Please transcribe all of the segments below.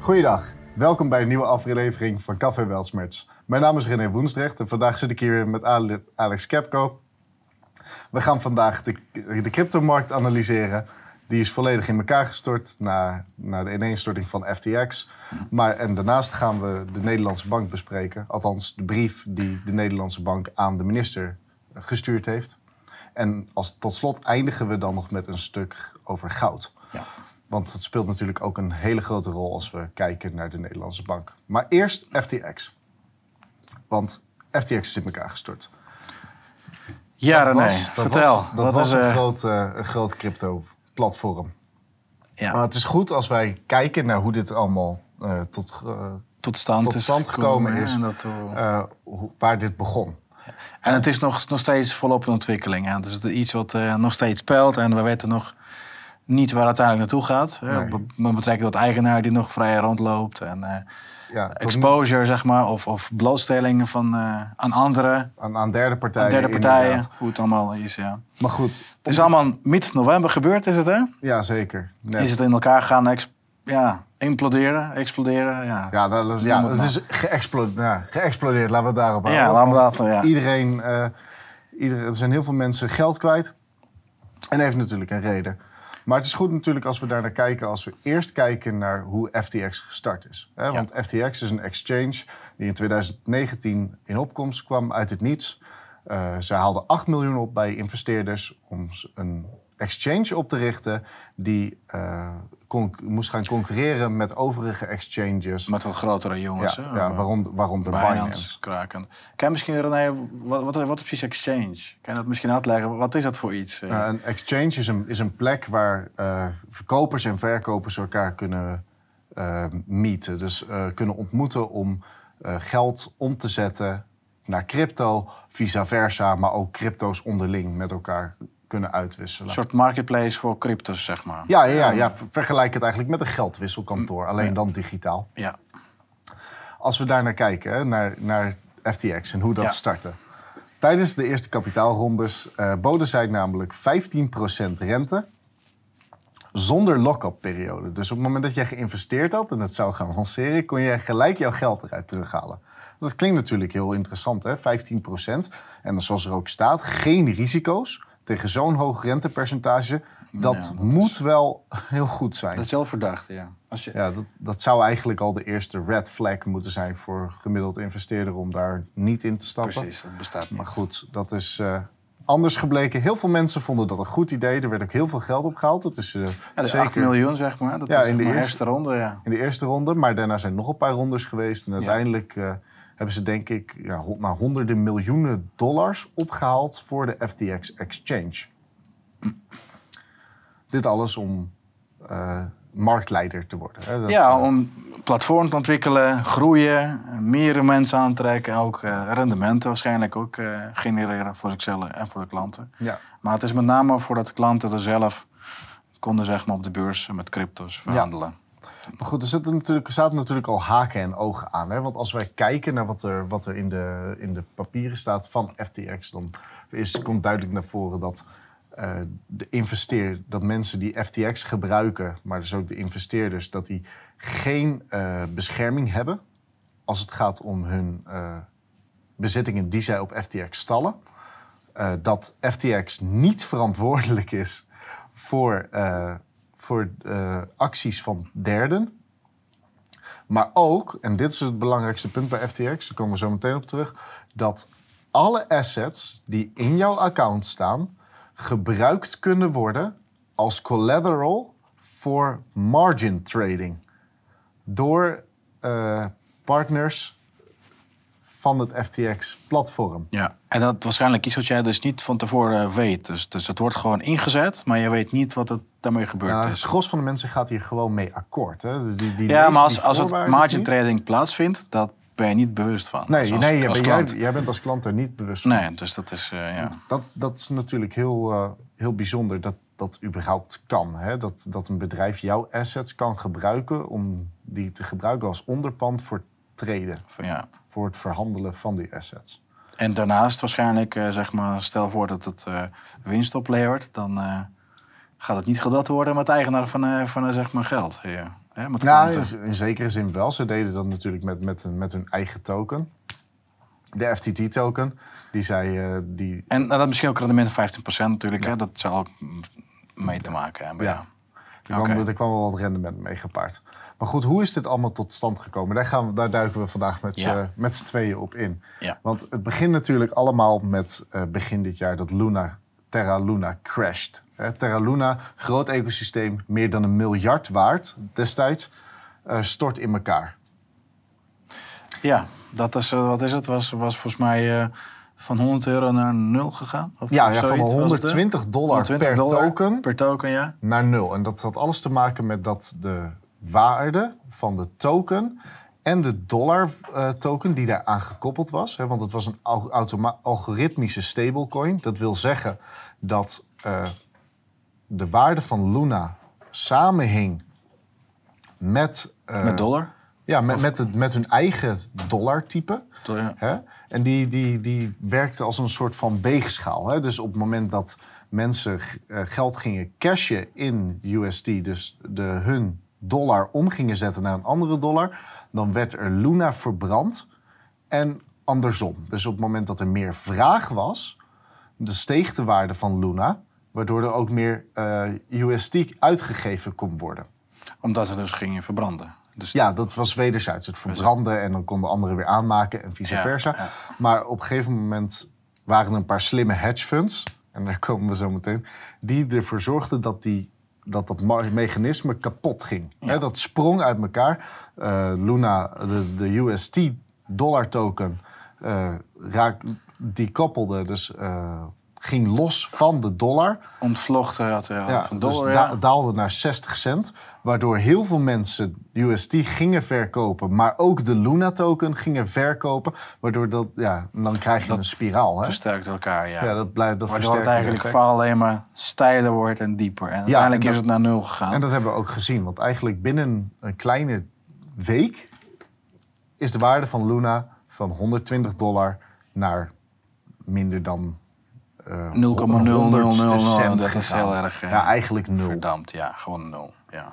Goeiedag, welkom bij een nieuwe aflevering van Café Welsmerts. Mijn naam is René Woensdrecht en vandaag zit ik hier met Ale- Alex Kepko. We gaan vandaag de, de cryptomarkt analyseren. Die is volledig in elkaar gestort na, na de ineenstorting van FTX. Maar, en daarnaast gaan we de Nederlandse bank bespreken. Althans, de brief die de Nederlandse bank aan de minister gestuurd heeft. En als, tot slot eindigen we dan nog met een stuk over goud. Ja. Want het speelt natuurlijk ook een hele grote rol als we kijken naar de Nederlandse bank. Maar eerst FTX. Want FTX is in elkaar gestort. Ja, Dat René, was- dat vertel. Was, dat was een, eh, groot, eh, een groot crypto-platform. ja, Maar het is goed als wij kijken naar hoe dit allemaal eh, tot, tot stand, tot is gekomen is. En, dat, hoe- waar dit begon. en het is nog, nog steeds volop in ontwikkeling. Hè. Dus het is iets wat nog steeds speelt. En we weten nog niet waar het uiteindelijk naartoe gaat. Nee. Met betrekking tot eigenaar die nog vrij rondloopt. En eh, Ja, nu- exposure, zeg maar. Of, of blootstelling van, eh, aan anderen. aan, aan derde partijen. Aan derde partijen. inderdaad. Hoe het allemaal is, ja. Maar goed, Het is allemaal mid-november gebeurd, is het hè? ja zeker. Net. Is het in elkaar gaan ja, imploderen, exploderen? Ja. Ja, dat, is- ja, het is geëxplodeerd, ja, geëxplodeerd. Laten we het daarop houden. Ja, laten we dat, ja. Iedereen, eh, ieder, er zijn heel veel mensen geld kwijt. En heeft natuurlijk een reden. Maar het is goed natuurlijk als we daar naar kijken... als we eerst kijken naar hoe FTX gestart is. Hè? Want FTX is een exchange die in 2019 in opkomst kwam uit het niets. Eh ze haalden 8 miljoen op bij investeerders... om een exchange op te richten... die eh, moest gaan concurreren met overige exchanges... Met wat grotere jongens. Ja, hè? ja waaronder, waaronder Binance, Binance. Kraken. Kan misschien, René, wat, wat, wat is precies exchange? Kan je dat misschien uitleggen? Wat is dat voor iets? Eh, Uh, een exchange is een, is een plek waar eh, verkopers en verkopers elkaar kunnen eh meeten. Dus kunnen ontmoeten om geld om te zetten naar crypto, vice versa, maar ook crypto's onderling met elkaar kunnen uitwisselen. een soort marketplace voor cryptos, zeg maar. Ja, ja, ja, ja, ver- vergelijk het eigenlijk met een geldwisselkantoor, alleen dan digitaal. Ja. Als we daar naar kijken, hè, naar, naar FTX en hoe dat Ja. startte. Tijdens de eerste kapitaalrondes eh, boden zij namelijk 15% rente zonder lock-up periode. Dus op het moment dat jij geïnvesteerd had en het zou gaan lanceren, kon je gelijk jouw geld eruit terughalen. Dat klinkt natuurlijk heel interessant, hè? 15%. En zoals er ook staat, geen risico's tegen zo'n hoog rentepercentage. Dat, Ja, dat moet wel heel goed zijn. Dat is wel verdacht, ja. Als je, Ja, dat, dat zou eigenlijk al de eerste red flag moeten zijn voor gemiddeld investeerder om daar niet in te stappen. Precies, dat bestaat niet. Maar goed, dat is eh, anders gebleken. Heel veel mensen vonden dat een goed idee. Er werd ook heel veel geld opgehaald. Het is eh, Ja, de zeker 8 miljoen, zeg maar. Dat Ja, is in de eerste ronde, ja. in de eerste ronde. Maar daarna zijn nog een paar rondes geweest. En uiteindelijk eh, hebben ze denk ik ja, naar honderden miljoenen dollars opgehaald voor de FTX Exchange. Dit alles om eh, marktleider te worden. Hè? Dat, ja, eh, om platform te ontwikkelen, groeien, meer mensen aantrekken. Ook eh, rendementen waarschijnlijk ook genereren voor zichzelf en voor de klanten. ja. Maar het is met name voor dat de klanten er zelf konden zeg maar, op de beurs met crypto's verhandelen. Maar goed, er zitten natuurlijk, zaten natuurlijk al haken en ogen aan. Hè? Want als wij kijken naar wat er, wat er in, de, in de papieren staat van FTX, dan is, komt duidelijk naar voren dat eh, de investeer, dat mensen die FTX gebruiken, maar dus ook de investeerders, dat die geen eh, bescherming hebben als het gaat om hun eh, bezittingen die zij op FTX stallen. Dat FTX niet verantwoordelijk is voor, voor eh, acties van derden. Maar ook, en dit is het belangrijkste punt bij FTX, daar komen we zo meteen op terug, dat alle assets die in jouw account staan, gebruikt kunnen worden als collateral voor margin trading. Door eh, partners van het FTX-platform. Ja. En dat waarschijnlijk iets wat jij dus niet van tevoren weet. Dus, dus het wordt gewoon ingezet, maar je weet niet wat er daarmee gebeurd Ja, het gros van de mensen gaat hier gewoon mee akkoord. Hè? Die, die Ja, maar als, als het margin trading plaatsvindt, dat ben je niet bewust van. Nee, Dus als- nee jij, als jij, bent als klant er niet bewust van. Nee, dus dat is, eh, ja. Dat, dat is natuurlijk heel, eh, heel bijzonder dat dat überhaupt kan. Hè? Dat, dat een bedrijf jouw assets kan gebruiken om die te gebruiken als onderpand voor traden. Van, ja. Voor het verhandelen van die assets. En daarnaast waarschijnlijk, eh, zeg maar, stel voor dat het winst oplevert, dan gaat het niet gedat worden met eigenaar van, eh, van eh, zeg maar geld. Ja. Hè, met klanten. in, in zekere zin wel. Ze deden dat natuurlijk met, met, hun- met hun eigen token. De FTT-token. Die zij... eh, die, En nou, dat misschien ook rendement 15% natuurlijk. Hè? Dat zal ook mee te maken hebben. Ja. Ja. er, kwam, er kwam wel wat rendement mee gepaard. Maar goed, hoe is dit allemaal tot stand gekomen? Daar, gaan we, daar duiken we vandaag met z'n Ja. met z'n tweeën op in. Ja. Want het begint natuurlijk allemaal met begin dit jaar dat Luna, Terra Luna crasht. Hè, Terra Luna, groot ecosysteem, meer dan een miljard waard destijds, eh, stort in elkaar. Ja, dat is, eh, wat is het? Was, was volgens mij eh, van 100 euro naar 0 gegaan. Of, Ja, of ja van zoiets was het, hè? 120 dollar 120 per dollar token Per token, ja. naar nul. En dat had alles te maken met dat de waarde van de token en de dollar eh, token die daaraan gekoppeld was. Hè, want het was een al- algoritmische stablecoin. Dat wil zeggen dat eh, de waarde van Luna samenhing met... eh, Met dollar. Ja, met, met, het, met hun eigen dollartype. Ja. Hè? En die, die, die werkte als een soort van weegschaal. Hè? Dus op het moment dat mensen geld gingen cashen in USD, dus de, hun dollar om gingen zetten naar een andere dollar, dan werd er Luna verbrand en andersom. Dus op het moment dat er meer vraag was, dan steeg de waarde van Luna, waardoor er ook meer USD uitgegeven kon worden. Omdat ze dus gingen verbranden. Dus Ja, dat was wederzijds. Het verbranden en dan konden anderen weer aanmaken en vice Ja, versa. ja. Maar op een gegeven moment waren er een paar slimme hedge funds, en daar komen we zo meteen, die ervoor zorgden dat die, dat, dat mechanisme kapot ging. Ja. Dat sprong uit elkaar. Eh, Luna, de, de UST dollar token, eh, raak, die koppelde, dus eh, ging los van de dollar. ontvlochten had, ja, Ja, van dus dollar. da- ja. daalde naar 60 cent. Waardoor heel veel mensen USD gingen verkopen. Maar ook de Luna token gingen verkopen. Waardoor dat, ja, dan krijg je Dat een spiraal. Hè? versterkt elkaar, ja. ja, dat blijft dat Waardoor het eigenlijk verhaal alleen maar steiler wordt en dieper. En uiteindelijk en is het naar nul gegaan. En dat hebben we ook gezien. Want eigenlijk binnen een kleine week is de waarde van Luna van 120 dollar naar minder dan eh 0,0000, cent dat is heel erg, eh, ja, eigenlijk nul. Verdampt, ja, gewoon nul. Ja.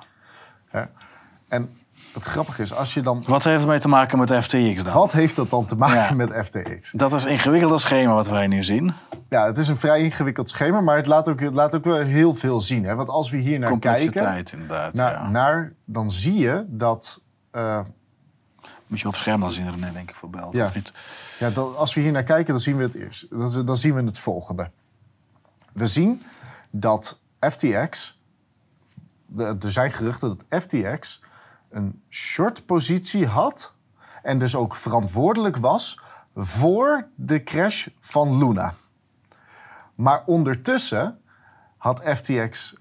En het grappige is, als je dan Wat heeft het mee te maken met FTX dan? Wat heeft dat dan te maken Ja. met FTX? Dat is een ingewikkeld schema wat wij nu zien. Ja, het is een vrij ingewikkeld schema, maar het laat ook, het laat ook wel heel veel zien. Hè? Want als we hier naar kijken, inderdaad. naar, ja. naar, dan zie je dat, eh, Moet je op scherm dan zien, René, denk ik, voor Belt. Ja. Of niet? Ja, dat, als we hier naar kijken, dan zien we het eerst. Dan, dan zien we het volgende. We zien dat FTX, de- er zijn geruchten dat FTX een short positie had en dus ook verantwoordelijk was voor de crash van Luna. Maar ondertussen had FTX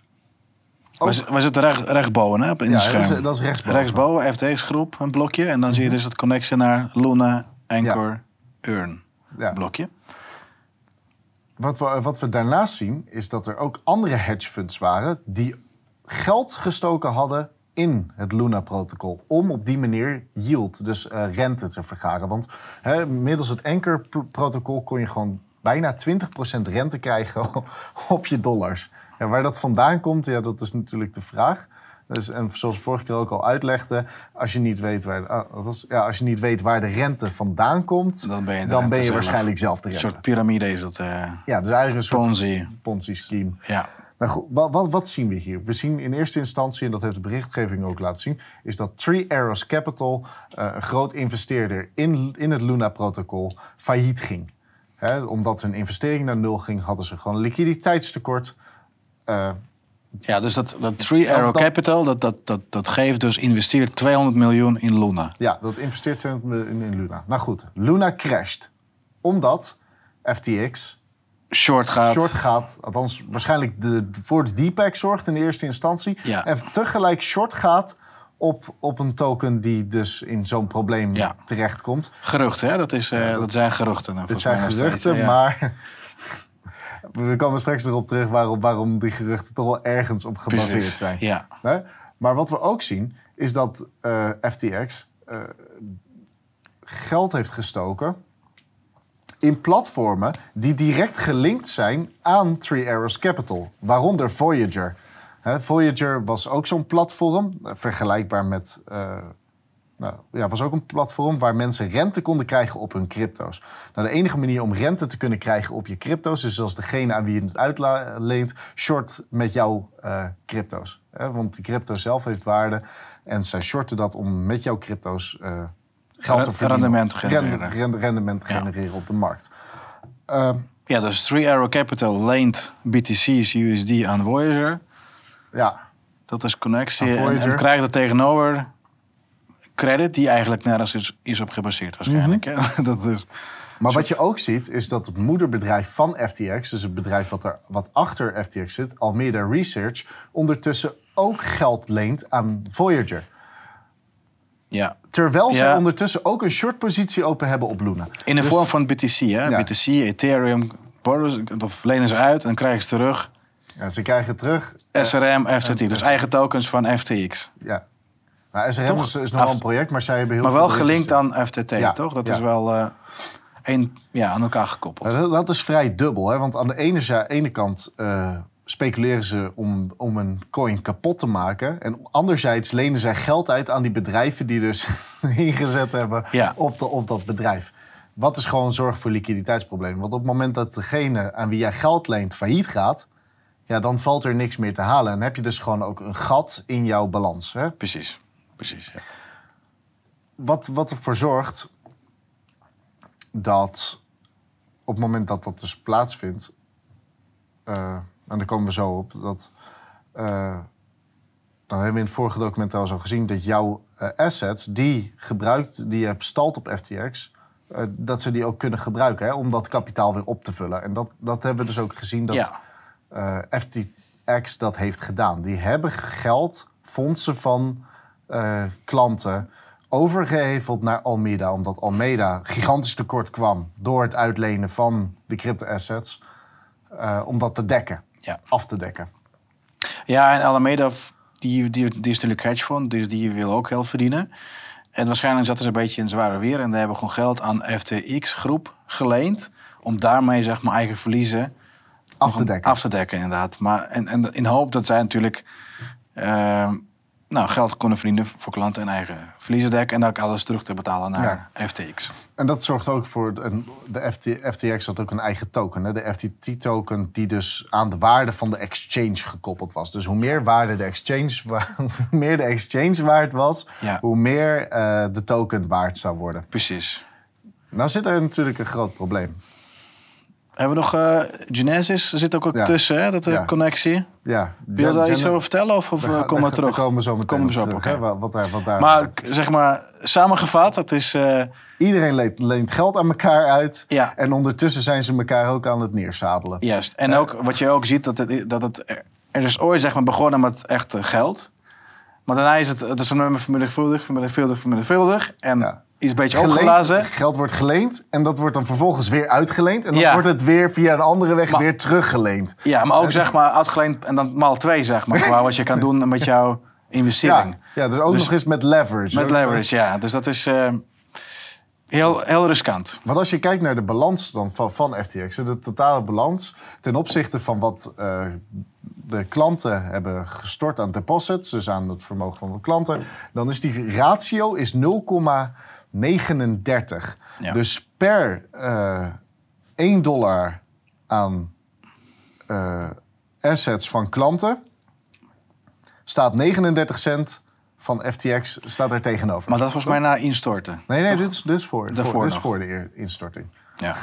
ook... Zitten recht, rechtsboven hè, op in Ja, scherm. dat is- dat is rechtsboven. Rechtsboven, FTX-groep, een blokje. En dan zie je dus het connectie naar Luna, Anchor, Earn. Ja. Blokje. Wat we, wat we daarnaast zien, is dat er ook andere hedge funds waren die geld gestoken hadden in het Luna-protocol. Om op die manier yield, dus eh, rente te vergaren. Want hè, middels het Anchor-protocol kon je gewoon bijna 20% rente krijgen op je dollars. En waar dat vandaan komt, ja, dat is natuurlijk de vraag. Dus, en zoals vorige keer ook al uitlegde, als je niet weet waar, ah, was- ja, als je niet weet waar de rente vandaan komt, Dan ben je, dan ben waarschijnlijk zelf de Een rente. soort piramide is dat. eh Ja, dus eigenlijk een soort Ponzi. Ponzi-scheme. Ja. Nou goed, wat, wat, wat zien we hier? We zien in eerste instantie, en dat heeft de berichtgeving ook laten zien, is dat Three Arrows Capital, eh, een groot investeerder in, in het Luna-protocol, failliet ging. Omdat hun investering naar nul ging, hadden ze gewoon een liquiditeitstekort. Eh, ja, dus dat, dat Three Arrow dat- Capital, dat, dat, dat, dat geeft dus, investeert 200 miljoen in Luna. ja, dat investeert 200 miljoen in, in Luna. Nou goed, Luna crasht. Omdat FTX Short gaat. short gaat, althans waarschijnlijk de, voor de D-pack zorgt in de eerste instantie. Ja. En tegelijk short gaat op, op een token die dus in zo'n probleem Ja. terechtkomt. Geruchten, hè? Dat, is, eh, dat zijn geruchten. nou, mij zijn steeds, geruchten, ja. We komen straks erop terug waarom, waarom die geruchten toch wel ergens op gebaseerd zijn. Ja. Maar wat we ook zien, is dat eh, FTX eh, geld heeft gestoken in platformen die direct gelinkt zijn aan Three Arrows Capital, waaronder Voyager. Voyager was ook zo'n platform, eh, vergelijkbaar met. Nou, ja, was ook een platform waar mensen rente konden krijgen op hun crypto's. Nou, de enige manier om rente te kunnen krijgen op je crypto's is als degene aan wie je het uitleent short met jouw eh, crypto's. Hè, want die crypto zelf heeft waarde en zij shorten dat om met jouw crypto's eh, geld te verdienen. rendement genereren. ren- rendement Ja. genereren op de markt. Ehm, Ja, dus Three Arrow Capital leent BTC's USD aan Voyager. ja, Dat is connectie. En, en krijgt er tegenover credit die eigenlijk nergens is, is op gebaseerd waarschijnlijk. Mhm. Dat is, Maar wat je ook ziet, is dat het moederbedrijf van FTX, dus het bedrijf wat, er, wat achter FTX zit, Almeida Research, ondertussen ook geld leent aan Voyager. ja. Terwijl Ja. ze ondertussen ook een short positie open hebben op Luna. In de Dus- vorm van BTC. Hè? Ja. BTC, Ethereum, of lenen ze uit en krijgen ze terug. Ja, ze krijgen terug. SRM, FTT. Dus eigen tokens van FTX. ja. Nou, SRM Toch? is, is nog wel een project, maar zij hebben heel Maar wel gelinkt aan FTT, Ja, toch? Dat ja. is wel eh, een, ja, aan elkaar gekoppeld. Nou, dat, dat is vrij dubbel, hè? want aan de ene, kant eh, speculeren ze om, om een coin kapot te maken. En anderzijds lenen zij geld uit aan die bedrijven die dus ingezet hebben Ja. op, de, op dat bedrijf. Wat is gewoon zorg voor liquiditeitsproblemen. Want op het moment dat degene aan wie jij geld leent failliet gaat, ja, dan valt er niks meer te halen. En heb je dus gewoon ook een gat in jouw balans. Hè? Precies. Precies, ja. wat, wat ervoor zorgt dat op het moment dat dat dus plaatsvindt, eh, en daar komen we zo op, dat eh, dan hebben we in het vorige document al zo gezien dat jouw eh, assets die gebruikt, die je hebt stalt op FTX, dat ze die ook kunnen gebruiken hè, om dat kapitaal weer op te vullen. En dat, dat hebben we dus ook gezien dat ja. FTX dat heeft gedaan. Die hebben geld, fondsen van eh, klanten overgeheveld naar Almeida. Omdat Almeida gigantisch tekort kwam door het uitlenen van de crypto-assets. eh, om dat te dekken, Ja. af te dekken. Ja, en Alameda, die, die, die is natuurlijk hedgefonds, dus die wil ook geld verdienen. En waarschijnlijk zaten ze een beetje in zware weer en die hebben gewoon geld aan FTX-groep geleend. Om daarmee zeg maar eigen verliezen Af te dekken. Af te dekken, inderdaad. Maar en, en in de hoop dat zij natuurlijk eh, nou, geld konden verdienen voor klanten en eigen verliezen dekken. En ook alles terug te betalen naar FTX. En dat zorgt ook voor, een, de FT, FTX had ook een eigen token. Hè? De FTT-token die dus aan de waarde van de exchange gekoppeld was. Dus hoe meer waarde de exchange, wa- hoe meer de exchange waard was, Ja. hoe meer eh, de token waard zou worden. Precies. Nou zit er natuurlijk een groot probleem. Hebben we nog eh, Genesis? Er zit ook, ook Ja. tussen, hè, dat Ja. connectie. Ja, Wil je daar iets over vertellen of, of Daar eh, komen we terug? daar komen we zo meteen Komen we op zo op, terug, oké. hè, wat, wat daar, wat daar Maar zeg maar, samengevat, het is... eh, Iedereen leent, leent geld aan elkaar uit. ja, En ondertussen zijn ze elkaar ook aan het neerzadelen. juist. En ook wat je ook ziet, dat het, dat het er is ooit zeg maar, begonnen met echt eh, geld. Maar daarna is het, het is een vermenigvuldig, vermenigvuldig, vermenigvuldig. En Ja. Is een beetje Geleend- opgeblazen. Geld wordt geleend en dat wordt dan vervolgens weer uitgeleend. En dan Ja. wordt het weer via een andere weg Maar- weer teruggeleend. Ja, maar ook zeg maar uitgeleend en dan maal twee zeg maar. qua wat je kan doen met jouw investering. Ja, ja, dus ook Dus- nog eens met leverage. Met leverage, ja. Dus dat is eh, heel, heel riskant. Want als je kijkt naar de balans dan van, van FTX, de totale balans ten opzichte van wat eh, de klanten hebben gestort aan deposits, dus aan het vermogen van de klanten, dan is die ratio is 0,39. Ja. Dus per eh 1 dollar aan eh, assets van klanten staat 39 cent van FTX staat er tegenover. Maar dat was mij na instorten. Nee, nee, dit is, dit is voor, Daarvoor voor, dit is voor de instorting. Ja,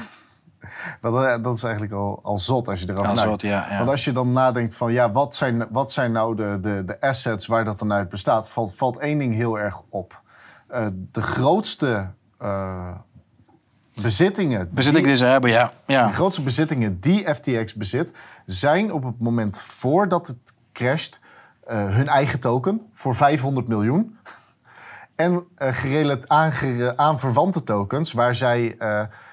Dat, eh, dat is eigenlijk al, al zot als je erover Heel nadenkt. ja, ja. Want als je dan nadenkt van, ja, wat zijn, wat zijn nou de, de, de assets waar dat dan uit bestaat, valt, valt één ding heel erg op. Eh, de grootste eh, bezittingen... bezit die- ik deze hebben, ja. De ja. grootste bezittingen die FTX bezit, zijn op het moment voordat het crasht eh, hun eigen token voor 500 miljoen. En aan, aan verwante tokens waar zij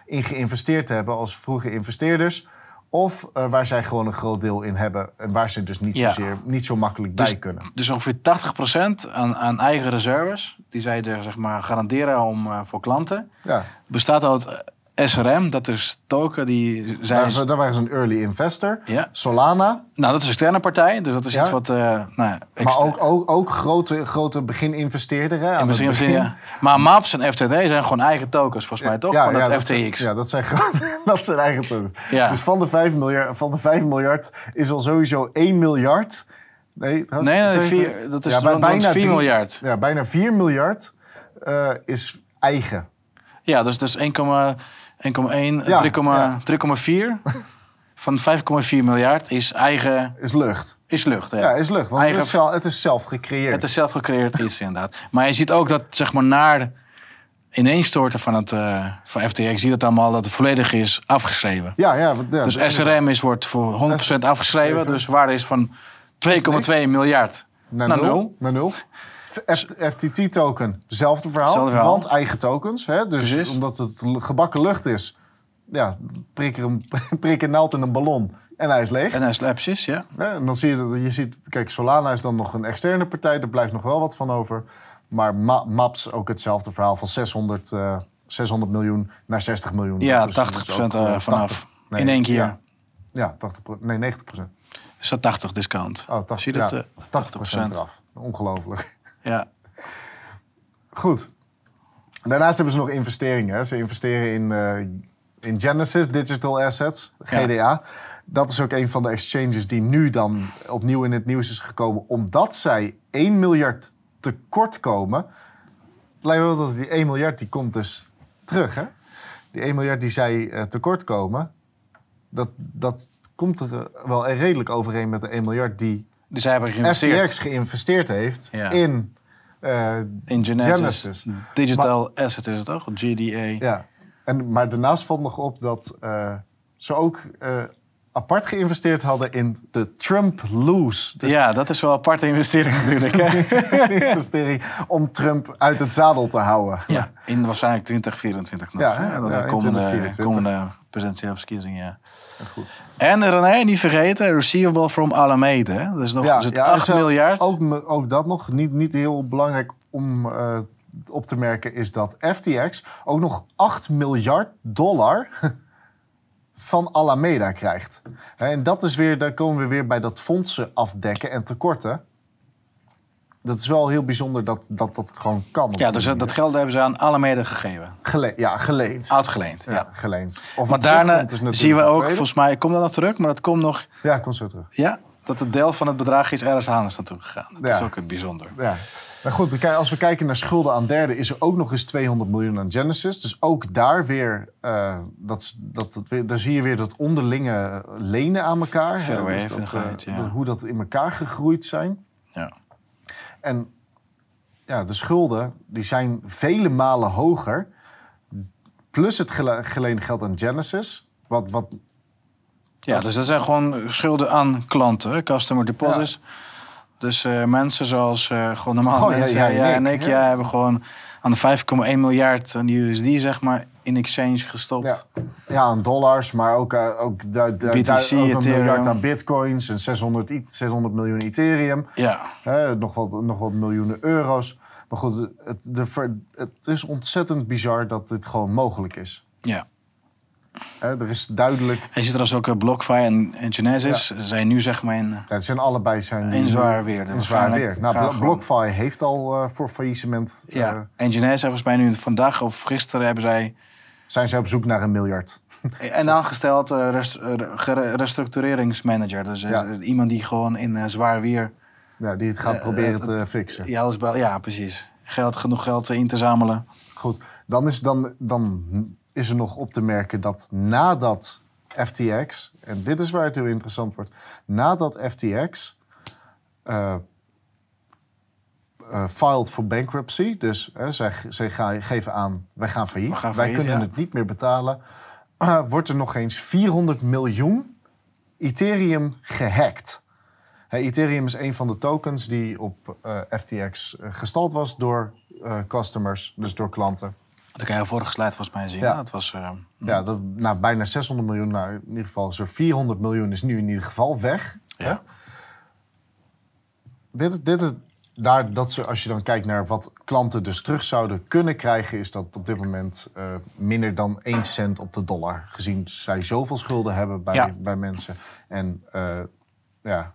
in geïnvesteerd hebben als vroege investeerders. Of eh, waar zij gewoon een groot deel in hebben en waar ze dus niet, Ja. zozeer, niet zo makkelijk Dus- bij kunnen. Dus ongeveer 80% aan, aan eigen reserves, die zij er zeg maar garanderen om, eh, voor klanten, Ja, bestaat uit SRM, dat is token die zijn... Daar, daar waren ze een early investor. Ja. Solana, Nou, dat is een externe partij, dus dat is Ja. iets wat... eh nou, maar exter- ook, ook, ook grote, grote begininvesteerder. Hè, aan het begin. zin, ja. Maar MAPS en FTT zijn gewoon eigen tokens, volgens mij toch? Ja, Van ja, het dat FTX. zijn- ja, dat zijn, dat zijn eigen tokens. Ja. Dus van de, 5 miljard, van de 5 miljard is al sowieso 1 miljard. Nee, Nee, nee, vier, dat is Ja, bij- rond, rond 4 drie- miljard. Ja, bijna 4 miljard eh, is eigen. Ja, dus, dus 1,1, 1,1, Ja, 3,4 ja. 3,4 van 5,4 miljard is eigen, Is lucht. is lucht. Ja. Ja, is lucht. Want Eigen- het, is zelf, het is zelf gecreëerd. Het is zelf gecreëerd iets inderdaad. Maar je ziet ook dat zeg maar naar ineenstorten van, het, eh, van FTX, je ziet het allemaal dat het volledig is afgeschreven. Ja, ja. Dus SRM is, wordt voor 100% afgeschreven. Even. Dus waarde is van 2,2 miljard Naar, naar nul. Naar nul. FTT-token, hetzelfde verhaal. Want eigen tokens. Hè? Dus Precies. omdat het gebakken lucht is, ja, prik er een, prik een naald in een ballon en hij is leeg. En hij is precies, ja. Ja, en dan zie je, dat je ziet, kijk, Solana is dan nog een externe partij, daar blijft nog wel wat van over. Maar Ma- Maps ook hetzelfde verhaal van 600, eh, 600 miljoen naar 60 miljoen. Ja, Dus dat is 80% ook, eh, eh, vanaf. 80 nee, in één keer. Ja, ja 80 pro- nee, 90 procent. Is dat 80 discount? Oh, 80, Zie je dat? ja, eh, 80 procent eraf. Ongelooflijk. Ja. Goed. Daarnaast hebben ze nog investeringen. Ze investeren in, eh, in Genesis Digital Assets, GDA. Dat is ook een van de exchanges die nu dan opnieuw in het nieuws is gekomen. Omdat zij 1 miljard tekort komen. Het lijkt wel dat die 1 miljard die komt dus terug. Hè? Die 1 miljard die zij eh, tekort komen. Dat, dat komt er wel redelijk overeen met de 1 miljard die Dus zij hebben geïnvesteerd FTX geïnvesteerd heeft Ja. in eh, in Genesis. Genesis. Digital Asset is het toch? GDA. Ja, en, maar daarnaast valt nog op dat eh, ze ook eh, apart geïnvesteerd hadden in de Trump Lose. Dus Ja, dat is wel een aparte investering natuurlijk. Hè? investering om Trump uit het zadel te houden. ja, in waarschijnlijk 2024 nog. Ja, hè? dat ja, de in komende, 2024. komende presidentiële verkiezingen. Ja. Goed. En René, niet vergeten, receivable from Alameda. hè? Dat is nog Ja, is het ja, 8 zo- miljard. Ook, ook dat nog, niet, niet heel belangrijk om eh, op te merken, is dat FTX ook nog 8 miljard dollar van Alameda krijgt. En dat is weer, daar komen we weer bij dat fondsen afdekken en tekorten. Dat is wel heel bijzonder dat dat, dat gewoon kan. ja, dus dat, geld hebben ze aan Alameda gegeven. Gele- ja, geleend. Uitgeleend. ja, Ja. geleend. Of Maar daarna zien we ook, volgens mij, komt dat nog terug, maar dat komt nog, Ja, komt zo terug. ja, dat het deel van het bedrag is ergens anders naartoe gegaan. Dat Ja. is ook het bijzonder. Ja. Maar goed, als we kijken naar schulden aan derden, is er ook nog eens 200 miljoen aan Genesis. Dus ook daar weer, eh, dat, dat, dat daar zie je weer dat onderlinge lenen aan elkaar. Verder dus dat, eh, ja. Hoe dat in elkaar gegroeid zijn. Ja. En ja, de schulden die zijn vele malen hoger. Plus het gele- geleende geld aan Genesis. Wat, wat, Ja, dus dat zijn gewoon schulden aan klanten, customer deposits. Dus eh, mensen zoals eh, gewoon normaal Gewoon, ja, mensen, jij ja, en en ik, ja. ja, hebben gewoon aan de 5,1 miljard aan USD zeg maar in exchange gestopt. ja, ja, aan dollars, maar ook, eh, ook, du- du- BTC, du- ook een miljard aan bitcoins en 600, i- 600 miljoen Ethereum. Ja. Nog, wat, nog wat miljoenen euro's. Maar goed, het, de, ver- het is ontzettend bizar dat dit gewoon mogelijk is. ja. Hè, er is duidelijk... En je ziet er als ook eh, BlockFi en, en Genesis Ze zijn nu zeg maar in, Ja, het zijn allebei zijn in zwaar weer. in zwaar weer. Nou, BlockFi heeft al eh, voor faillissement... Ja, eh, en Genesis volgens mij nu vandaag of gisteren hebben zij zijn ze op zoek naar een miljard. een aangesteld eh, rest- eh, restructureringsmanager. Dus eh, Ja. iemand die gewoon in zwaar weer Ja, die het gaat proberen te fixen. Ja, alles bij- ja, precies. Geld, genoeg geld in te zamelen. Goed, dan is, dan, dan is er nog op te merken dat nadat FTX, en dit is waar het heel interessant wordt, nadat FTX eh filed for bankruptcy, dus hè, zij, zij gaan, geven aan, wij gaan failliet, wij kunnen ja. het niet meer betalen, eh, wordt er nog eens 400 miljoen Ethereum gehackt. Ethereum is een van de tokens die op eh, FTX gestald was door customers, dus door klanten. Dat kan je vorige slide volgens mij zien. Ja. Het was, eh, Ja, dat, nou, bijna 600 miljoen. Nou, in ieder geval, zo'n 400 miljoen is nu in ieder geval weg. Ja. Dit, dit, daar, dat ze, als je dan kijkt naar wat klanten dus terug zouden kunnen krijgen, is dat op dit moment eh, minder dan 1 cent op de dollar. Gezien zij zoveel schulden hebben bij, Ja. bij mensen. En eh, ja,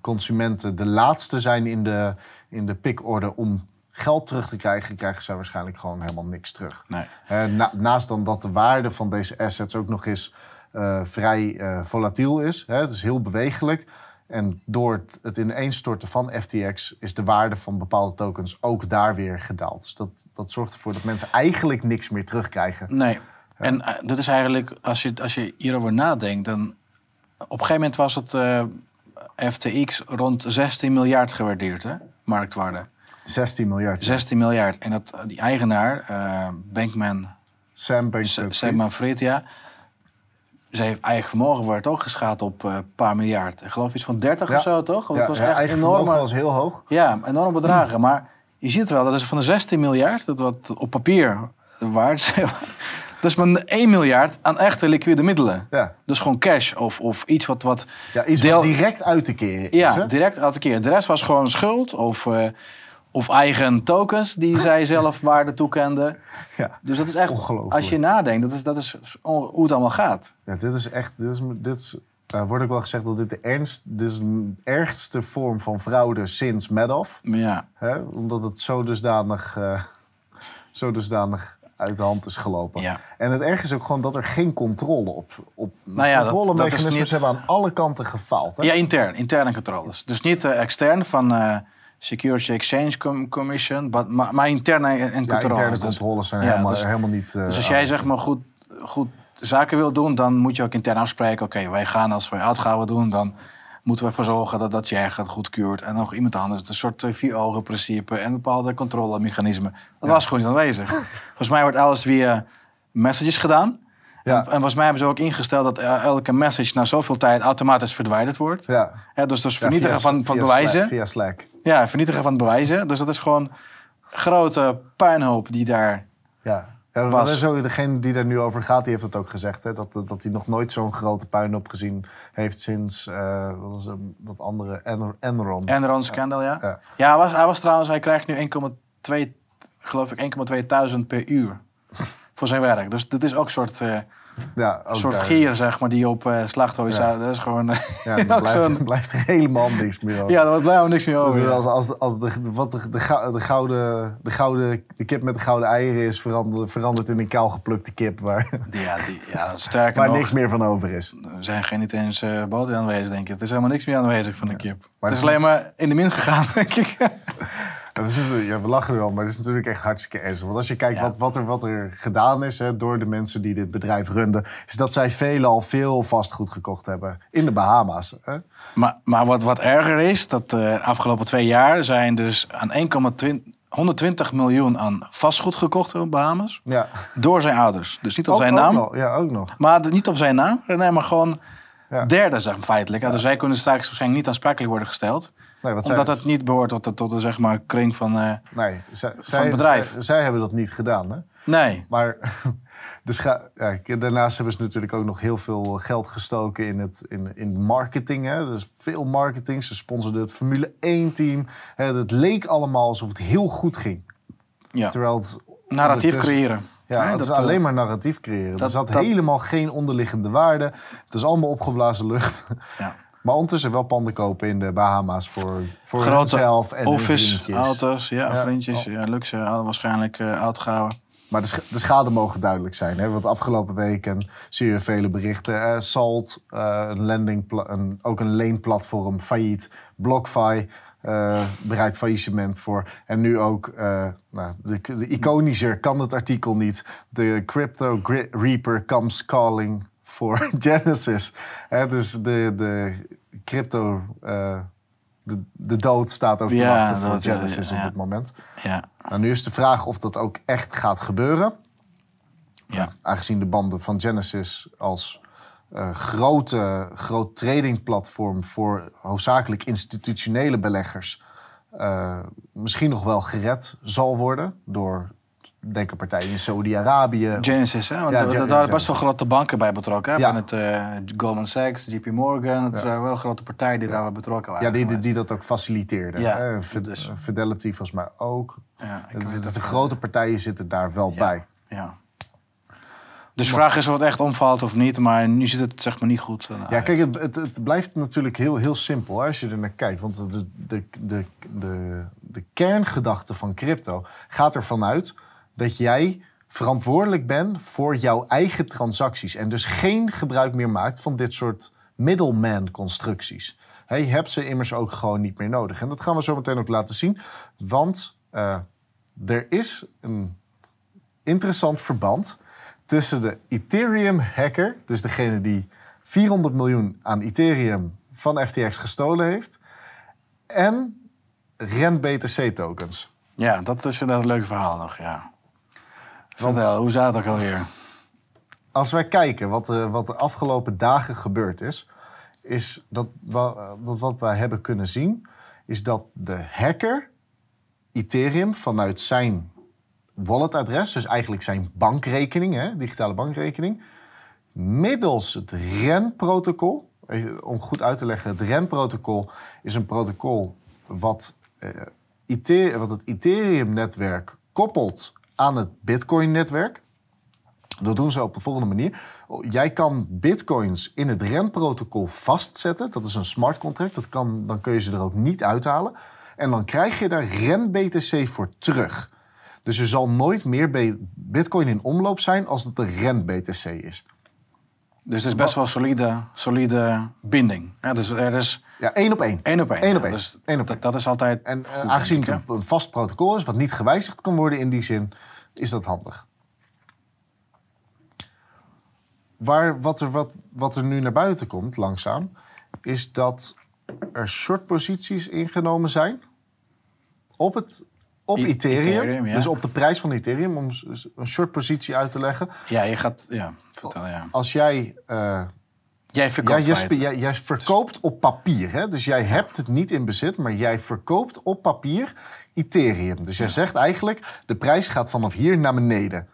consumenten de laatste zijn in de, in de pickorde om geld terug te krijgen, krijgen zij waarschijnlijk gewoon helemaal niks terug. Nee. Eh, na- naast dan dat de waarde van deze assets ook nog eens vrij volatiel is. Hè? Het is heel bewegelijk. En door het, ineenstorten van FTX is de waarde van bepaalde tokens ook daar weer gedaald. Dus dat, dat zorgt ervoor dat mensen eigenlijk niks meer terugkrijgen. Nee. En eh, dat is eigenlijk, als je, als je hierover nadenkt, dan... Op een gegeven moment was het eh, FTX rond 16 miljard gewaardeerd, hè? Marktwaarde. 16 miljard. 16 miljard. En dat, die eigenaar, eh, Bankman Sam Bankman-Fried. Sam Manfred, ja. Ze heeft eigen vermogen wordt ook geschaad op eh, een paar miljard. Ik geloof iets van 30 Ja. of zo, toch? Want Ja, het was ja, echt eigen enorme, was heel hoog. ja, enorme bedragen. Maar je ziet wel, dat is van de 16 miljard, dat wat op papier waard is. Dat is maar 1 miljard aan echte liquide middelen. Ja, Dus gewoon cash of, of iets wat, wat ja iets Deel- direct uit te keren is. ja, hè? direct elke keer. De rest was gewoon schuld of, eh, of eigen tokens die zij zelf waarde toekenden. Ja. Dus dat is echt, Ongelooflijk. als je nadenkt, dat is, dat is hoe het allemaal gaat. Ja, dit is echt. Dit is, dit is, wordt ook wel gezegd dat dit de, ernst, dit is de ergste vorm van fraude sinds Madoff. Ja, Hè? Omdat het zo dusdanig, eh, zo dusdanig uit de hand is gelopen. Ja. En het erg is ook gewoon dat er geen controle op. op Nou ja, dat- controlemechanismes dat is niet- hebben aan alle kanten gefaald. Hè? Ja, intern. Interne controles. Dus niet eh, extern van eh, Security Exchange Com- Commission, but- maar, maar interne en Ja, controles. interne Dus- controles zijn ja, helemaal, dus- helemaal niet. eh, Dus als jij zeg maar goed, goed zaken wil doen, dan moet je ook intern afspreken. Oké, wij gaan als wij uitgaven doen, dan moeten we ervoor zorgen dat dat jij gaat goedkeurt. En nog iemand anders. Het een soort eh, vier ogen principe en bepaalde controlemechanismen. Dat was gewoon niet aanwezig. Volgens mij wordt alles via messages gedaan. Ja. En, en volgens mij hebben ze ook ingesteld dat eh, elke message na zoveel tijd automatisch verwijderd wordt. Ja. Ja, dus, dus vernietigen via- van, van via bewijzen. Slack, via Slack. Ja, vernietigen van bewijzen. Dus dat is gewoon grote puinhoop die daar... Ja. Ja, dat is degene die daar nu over gaat, die heeft het ook gezegd. Hè, dat, dat hij nog nooit zo'n grote puinhoop gezien heeft sinds eh, wat was hem, dat andere Enron. Enron. Enron scandal, ja. Ja. Ja, hij was, hij was trouwens, hij krijgt nu 1,2, geloof ik, 1,2 duizend per uur voor zijn werk. Dus dit is ook een soort, eh, ja, ook soort daar. gier, zeg maar, die op eh slachthuis Ja. Dat is gewoon... eh, Ja, daar blijft, blijft er helemaal niks meer over. ja, daar blijft helemaal niks meer over. Dus ja. als, als, de, als de, wat de, de, gou- de, gouden, de, gouden, de kip met de gouden eieren is veranderd, veranderd in een kaalgeplukte kip waar, Ja, die, ja, sterker waar nog, niks meer van over is. er zijn geen niet eens eh boter aanwezig, denk ik. Het is helemaal niks meer aanwezig van de kip. Maar het is alleen maar in de min gegaan, denk ik. Dat is natuurlijk, ja, we lachen er wel, maar het is natuurlijk echt hartstikke ernstig. Want als je kijkt Ja. wat, wat, er, wat er gedaan is hè, door de mensen die dit bedrijf runden, is dat zij veelal veel vastgoed gekocht hebben in de Bahama's. Hè? Maar, maar wat, wat erger is, dat de afgelopen twee jaar zijn dus aan 1,20 120 miljoen aan vastgoed gekocht op Bahamas. Ja. Door zijn ouders. Dus niet op Ook- zijn naam. ja, ook nog. Maar niet op zijn naam. Nee, maar gewoon Ja. derde, zeg feitelijk. Ja. Dus zij kunnen straks waarschijnlijk niet aansprakelijk worden gesteld. Nee, Omdat zij, het niet behoort tot de, tot de zeg maar, kring van... eh, nee, zij, het zij, bedrijf. Zij, zij hebben dat niet gedaan. Hè? nee. Maar scha- ja, daarnaast hebben ze natuurlijk ook nog heel veel geld gestoken in, het, in, in marketing. Hè? Dus veel marketing. Ze sponsorden het Formule 1-team. Het leek allemaal alsof het heel goed ging. Ja. Terwijl het Narratief creëren. Ja, Nee, het is dat, eh, alleen maar narratief creëren. dat- er zat dat- helemaal geen onderliggende waarde. Het is allemaal opgeblazen lucht. Ja. Maar ondertussen wel panden kopen in de Bahama's voor, voor Grote hunzelf en Office, vriendjes. auto's, ja, Ja. vriendjes, ja, luxe, waarschijnlijk uitgehouden. Maar de, sch- de schade mogen duidelijk zijn. Hè? Want afgelopen weken zie je vele berichten. Eh, Salt, eh, een landing, een, ook een leenplatform, failliet. BlockFi eh bereidt faillissement voor. En nu ook, nou, de, de iconischer kan het artikel niet. De Crypto Reaper comes calling for Genesis. Hè, dus de, de crypto... eh, de, de dood staat ook te Ja, wachten voor dat, ja, Genesis op dit moment. Ja, Nou, nu is de vraag of dat ook echt gaat gebeuren. ja. Aangezien de banden van Genesis als eh, grote, groot tradingplatform voor hoofdzakelijk institutionele beleggers eh, misschien nog wel gered zal worden door denk aan partijen in Saudi-Arabië. Genesis, hè? Want Ja, daar waren best wel grote banken bij betrokken. Hè? Ja. Met eh, Goldman Sachs, JP Morgan. Het Ja. waren wel grote partijen die daar betrokken waren. Ja, die, die, die dat ook faciliteerden. Ja, dus- Fidelity volgens mij ook. Ja, ik De, weet de, dat de wel. grote partijen zitten daar wel bij. Ja. Dus de vraag is of het echt omvalt of niet, maar nu zit het zeg maar niet goed. eh, Ja, kijk, het, het, het blijft natuurlijk heel, heel simpel hè, als je er naar kijkt. Want de, de, de, de, de kerngedachte van crypto gaat ervan uit dat jij verantwoordelijk bent voor jouw eigen transacties. En dus geen gebruik meer maakt van dit soort middleman-constructies. Hè, je hebt ze immers ook gewoon niet meer nodig. En dat gaan we zo meteen ook laten zien. Want eh, er is een interessant verband tussen de Ethereum-hacker, dus degene die 400 miljoen aan Ethereum van FTX gestolen heeft, en REN BTC-tokens. Ja, dat is een leuk verhaal nog, ja. Vertel, hoe zat ook alweer? Als wij kijken wat, er- wat de afgelopen dagen gebeurd is, is dat, wa- dat wat wij hebben kunnen zien, is dat de hacker Ethereum vanuit zijn walletadres, dus eigenlijk zijn bankrekening, hè, digitale bankrekening, middels het REN-protocol, even om goed uit te leggen, het REN-protocol is een protocol wat, eh, Ethe- wat het Ethereum-netwerk koppelt aan het Bitcoin-netwerk. Dat doen ze op de volgende manier. Jij kan bitcoins in het REN-protocol vastzetten. Dat is een smart contract. Dat kan, dan kun je ze er ook niet uithalen. En dan krijg je daar REN-BTC voor terug. Dus er zal nooit meer bitcoin in omloop zijn als het een REN-BTC is. Dus het is best wel solide, solide binding. Ja, dus er is Ja, één op één. één op één. Eén op Ja, één. Dus Eén op dat, dat is altijd En eh, goed, aangezien het een vast protocol is, wat niet gewijzigd kan worden in die zin, is dat handig. Waar, wat, er, wat, wat er nu naar buiten komt, langzaam, is dat er shortposities ingenomen zijn op, het, op Ethereum. Ethereum, ja. Dus op de prijs van Ethereum, om een shortpositie uit te leggen. Ja, je gaat... Ja, vertel, ja. Als jij eh, Jij Ja, verkoopt jij, feitelijk. spe- jij, jij verkoopt op papier. Hè? Dus jij hebt het niet in bezit, maar jij verkoopt op papier Ethereum. Dus jij zegt eigenlijk, de prijs gaat vanaf hier naar beneden.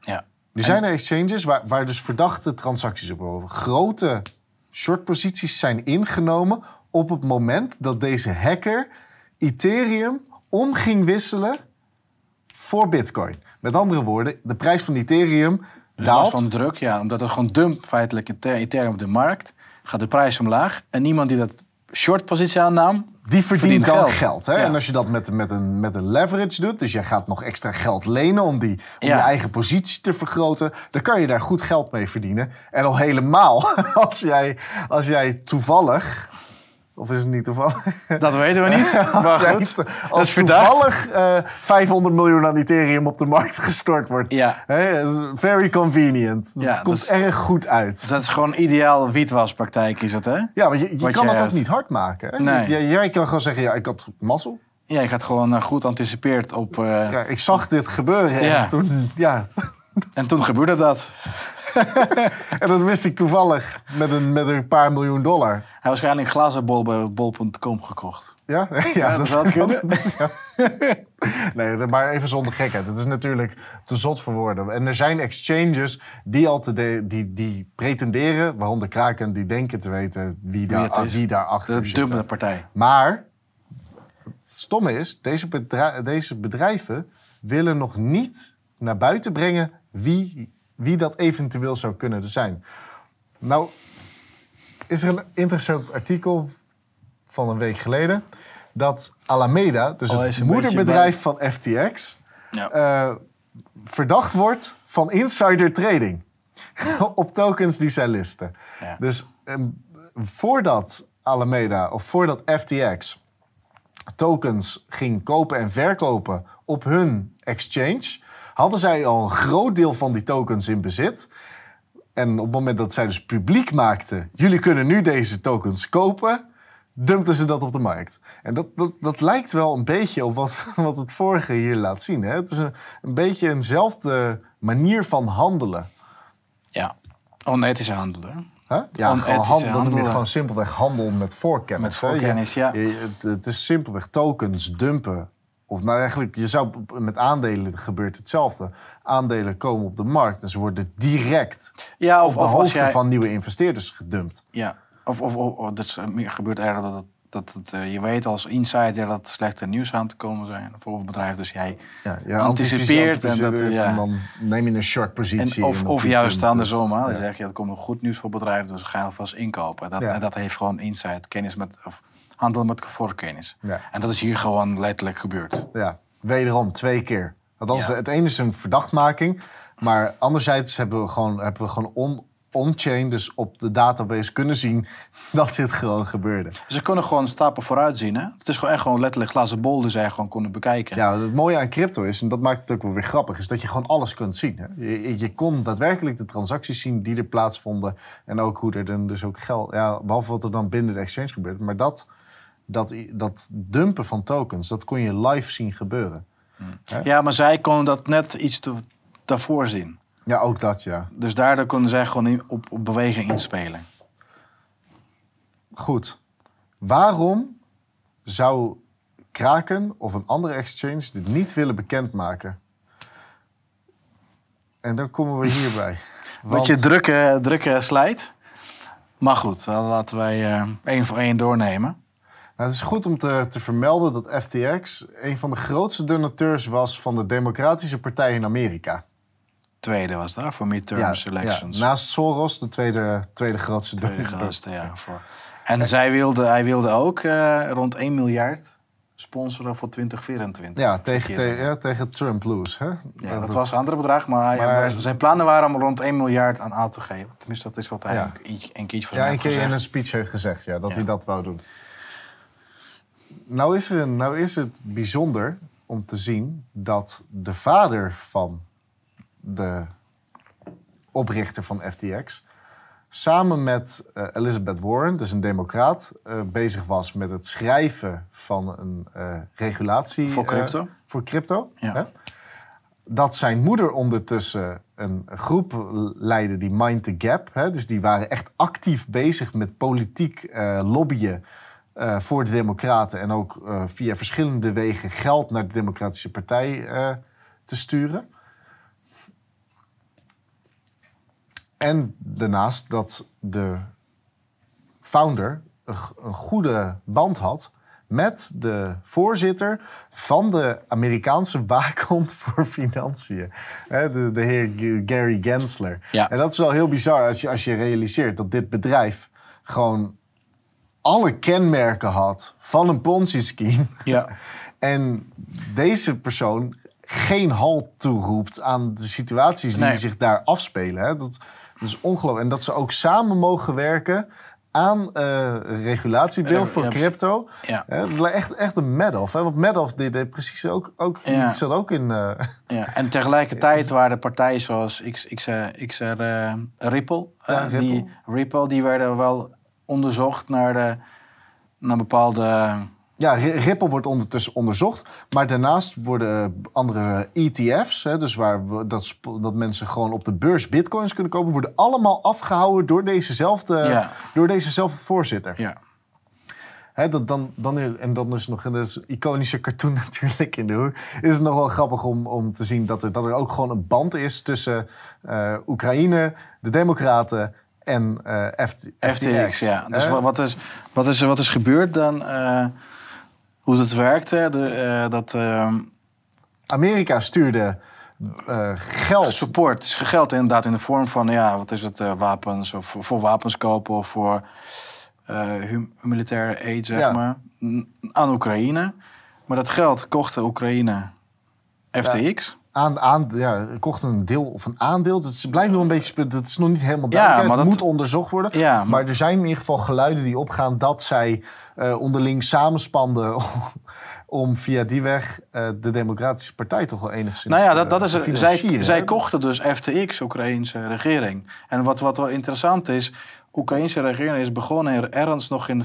Ja. Er zijn er exchanges waar, waar dus verdachte transacties op over. Grote shortposities zijn ingenomen op het moment dat deze hacker Ethereum om ging wisselen voor Bitcoin. Met andere woorden, de prijs van Ethereum Dus daalt. van druk, ja. Omdat er gewoon dump feitelijk Ether- Ethereum op de markt. Gaat de prijs omlaag. En niemand die dat short positie aannam... Die verdient, dan geld. geld. hè? Ja. En als je dat met, met, een, met een leverage doet, dus jij gaat nog extra geld lenen om, die, om Ja. je eigen positie te vergroten, dan kan je daar goed geld mee verdienen. En al helemaal als jij, als jij toevallig, of is het niet toevallig? Dat weten we niet. Maar goed. als is toevallig eh 500 miljoen aan Ethereum op de markt gestort wordt. Ja. Very convenient. Dat Ja, komt dat is- erg goed uit. Dat is gewoon ideaal wietwaspraktijk, is het, hè? Ja, maar je, kan dat ook niet hard maken. Nee. Jij, jij kan gewoon zeggen, ja, ik had mazzel. Ja, je gaat gewoon eh, goed anticipeerd op... eh, Ja, ik zag dit gebeuren Ja. en toen, ja. En toen gebeurde dat. En dat wist ik toevallig met een, met een paar miljoen dollar. Hij waarschijnlijk een glazen bol bij bol.com gekocht. Ja, ja, dat zou kunnen. Ja. Nee, dat- maar even zonder gekheid. Het is natuurlijk te zot voor woorden. En er zijn exchanges die, al te de- die, die pretenderen, waaronder Kraken, die denken te weten wie, daar, wie daarachter De zit. dubbele partij. Maar het stomme is, deze, deze bedrijven willen nog niet naar buiten brengen wie, wie dat eventueel zou kunnen zijn. Nou, is er een interessant artikel van een week geleden dat Alameda, dus Oh, het moederbedrijf van FTX, Ja. eh, verdacht wordt van insider trading op tokens die zij listen. Ja. Dus ehm, voordat Alameda of voordat FTX tokens ging kopen en verkopen op hun exchange, hadden zij al een groot deel van die tokens in bezit. En op het moment dat zij dus publiek maakten, jullie kunnen nu deze tokens kopen, dumpten ze dat op de markt. En dat, dat, dat lijkt wel een beetje op wat, wat het vorige hier laat zien. Hè? Het is een, een beetje eenzelfde manier van handelen. ja. Onethische handelen. Hè? Ja, gewoon handel, dan noem je handelen. gewoon simpelweg handel met voorkennis. Met voorkennis, ja. het, het is simpelweg tokens dumpen Of nou eigenlijk, je zou met aandelen gebeurt hetzelfde. Aandelen komen op de markt en ze worden direct Ja, op of, de of als hoofden jij... van nieuwe investeerders gedumpt. Ja, of, of, of, dat meer gebeurt eigenlijk dat, dat het, eh, je weet als insider dat slechte nieuws aan te komen zijn voor het bedrijf. Dus jij Ja, je Anticipeert en dat, ja. en dan neem je een short positie. En of, op of juist andersom. Dan Ja. zeg je, dat komt nog goed nieuws voor het bedrijf, dus ga alvast inkopen. Dat, Ja. En dat heeft gewoon insight, kennis met, of handel met voorkennis. Ja. En dat is hier gewoon letterlijk gebeurd. Ja, wederom twee keer. Althans, Ja. het ene is een verdachtmaking, maar anderzijds hebben we gewoon, hebben we gewoon on, on-chain, dus op de database kunnen zien dat dit gewoon gebeurde. Ze kunnen gewoon stappen vooruit zien. Hè? Het is gewoon echt gewoon letterlijk glazen bol die zij gewoon konden bekijken. Ja, het mooie aan crypto is, en dat maakt het ook wel weer grappig, is dat je gewoon alles kunt zien. Hè? Je, je kon daadwerkelijk de transacties zien die er plaatsvonden en ook hoe er dan dus ook geld, ja, behalve wat er dan binnen de exchange gebeurt, maar dat, dat, dat dumpen van tokens, dat kon je live zien gebeuren. Ja, maar zij konden dat net iets te, daarvoor zien. Ja, ook dat, ja. Dus daardoor konden zij gewoon in- op, op beweging inspelen. Goed. Waarom zou Kraken of een andere exchange dit niet willen bekendmaken? En dan komen we hierbij. Wat je drukke, drukke slijt. Maar goed, dan laten wij eh, één voor één doornemen. Nou, het is goed om te, te vermelden dat FTX een van de grootste donateurs was van de Democratische Partij in Amerika. Tweede was daar voor midterm ja, naast Soros de tweede, tweede grootste Tweede grootste, ja. Voor. En zij wilde, hij wilde ook eh, rond 1 miljard sponsoren voor 2024. Ja, tegen, te- ja, tegen Trump Loes. Hè? Ja, dat was een ander bedrag, maar, zijn plannen waren om rond 1 miljard aan aan te geven. Tenminste, dat is wat hij een, een keertje van Ja, een keer in een speech heeft gezegd ja, dat hij dat wou doen. Nou is, er nou is het bijzonder om te zien dat de vader van de oprichter van FTX... samen met eh, Elizabeth Warren, dus een democraat... eh, bezig was met het schrijven van een eh, regulatie... Voor crypto? voor crypto. Ja. Hè? Dat zijn moeder ondertussen een groep leidde die Mind the Gap. Hè? Dus die waren echt actief bezig met politiek lobbyen eh, voor de Democraten. En ook eh, via verschillende wegen geld naar de Democratische Partij eh, te sturen. En daarnaast dat de founder een, goede band had met de voorzitter van de Amerikaanse waakhond voor financiën. De, de heer Gary Gensler. Ja. En dat is wel heel bizar als je, als je realiseert dat dit bedrijf gewoon alle kenmerken had van een Ponzi-scheme. Ja. En deze persoon geen halt toeroept aan de situaties die Nee. zich daar afspelen. Hè? Dat, dat is ongelooflijk. En dat ze ook samen mogen werken aan eh regulatiebill Ja, voor ja, crypto. Ja. Lijkt echt, echt een Madoff. Hè? Want Madoff deed, deed precies ook... ook Ja. Zat ook in... eh, Ja, en tegelijkertijd waren partijen zoals X, X, eh, XR eh, Ripple, eh, Ja, Ripple. Die, Ripple, die werden wel onderzocht naar, de, naar bepaalde... Ja, Ri- Ripple wordt ondertussen onderzocht. Maar daarnaast worden andere ETF's, hè, dus waar we- dat, dat mensen gewoon op de beurs bitcoins kunnen kopen, worden allemaal afgehouden door dezezelfde, Ja. door dezezelfde voorzitter. Ja, Hè, dat, dan, dan, en dan is nog een iconische cartoon natuurlijk in de hoek. Is het nog wel grappig om, om te zien dat er, dat er ook gewoon een band is tussen eh, Oekraïne, de Democraten en eh FT, FTX, ja. Dus wat is, wat, is, wat is gebeurd dan? eh, hoe dat werkte? De, eh, dat ehm, Amerika stuurde eh, geld. support is geld inderdaad in de vorm van, ja, wat is het, wapens of voor, wapens kopen of voor hum- militaire aid, zeg Ja. maar, aan Oekraïne. Maar dat geld kocht de Oekraïne FTX. Aan, aan, ja, kocht een deel of een aandeel. Het is- blijft nog een beetje, spe- dat is nog niet helemaal Ja, duidelijk. maar het dat- moet onderzocht worden. Ja, maar- maar er zijn in ieder geval geluiden die opgaan dat zij eh, onderling samenspanden om, om via die weg eh, de Democratische Partij toch wel enigszins Nou ja, dat, eh, dat is te het. Zij, zij kochten dus FTX, Oekraïnse regering. En wat, wat wel interessant is, Oekraïnse regering is begonnen er ergens nog in